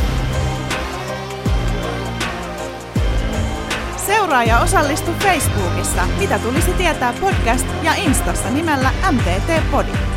Seuraa ja osallistu Facebookissa. Mitä tulisi tietää podcast ja Instassa nimellä MTT Podi.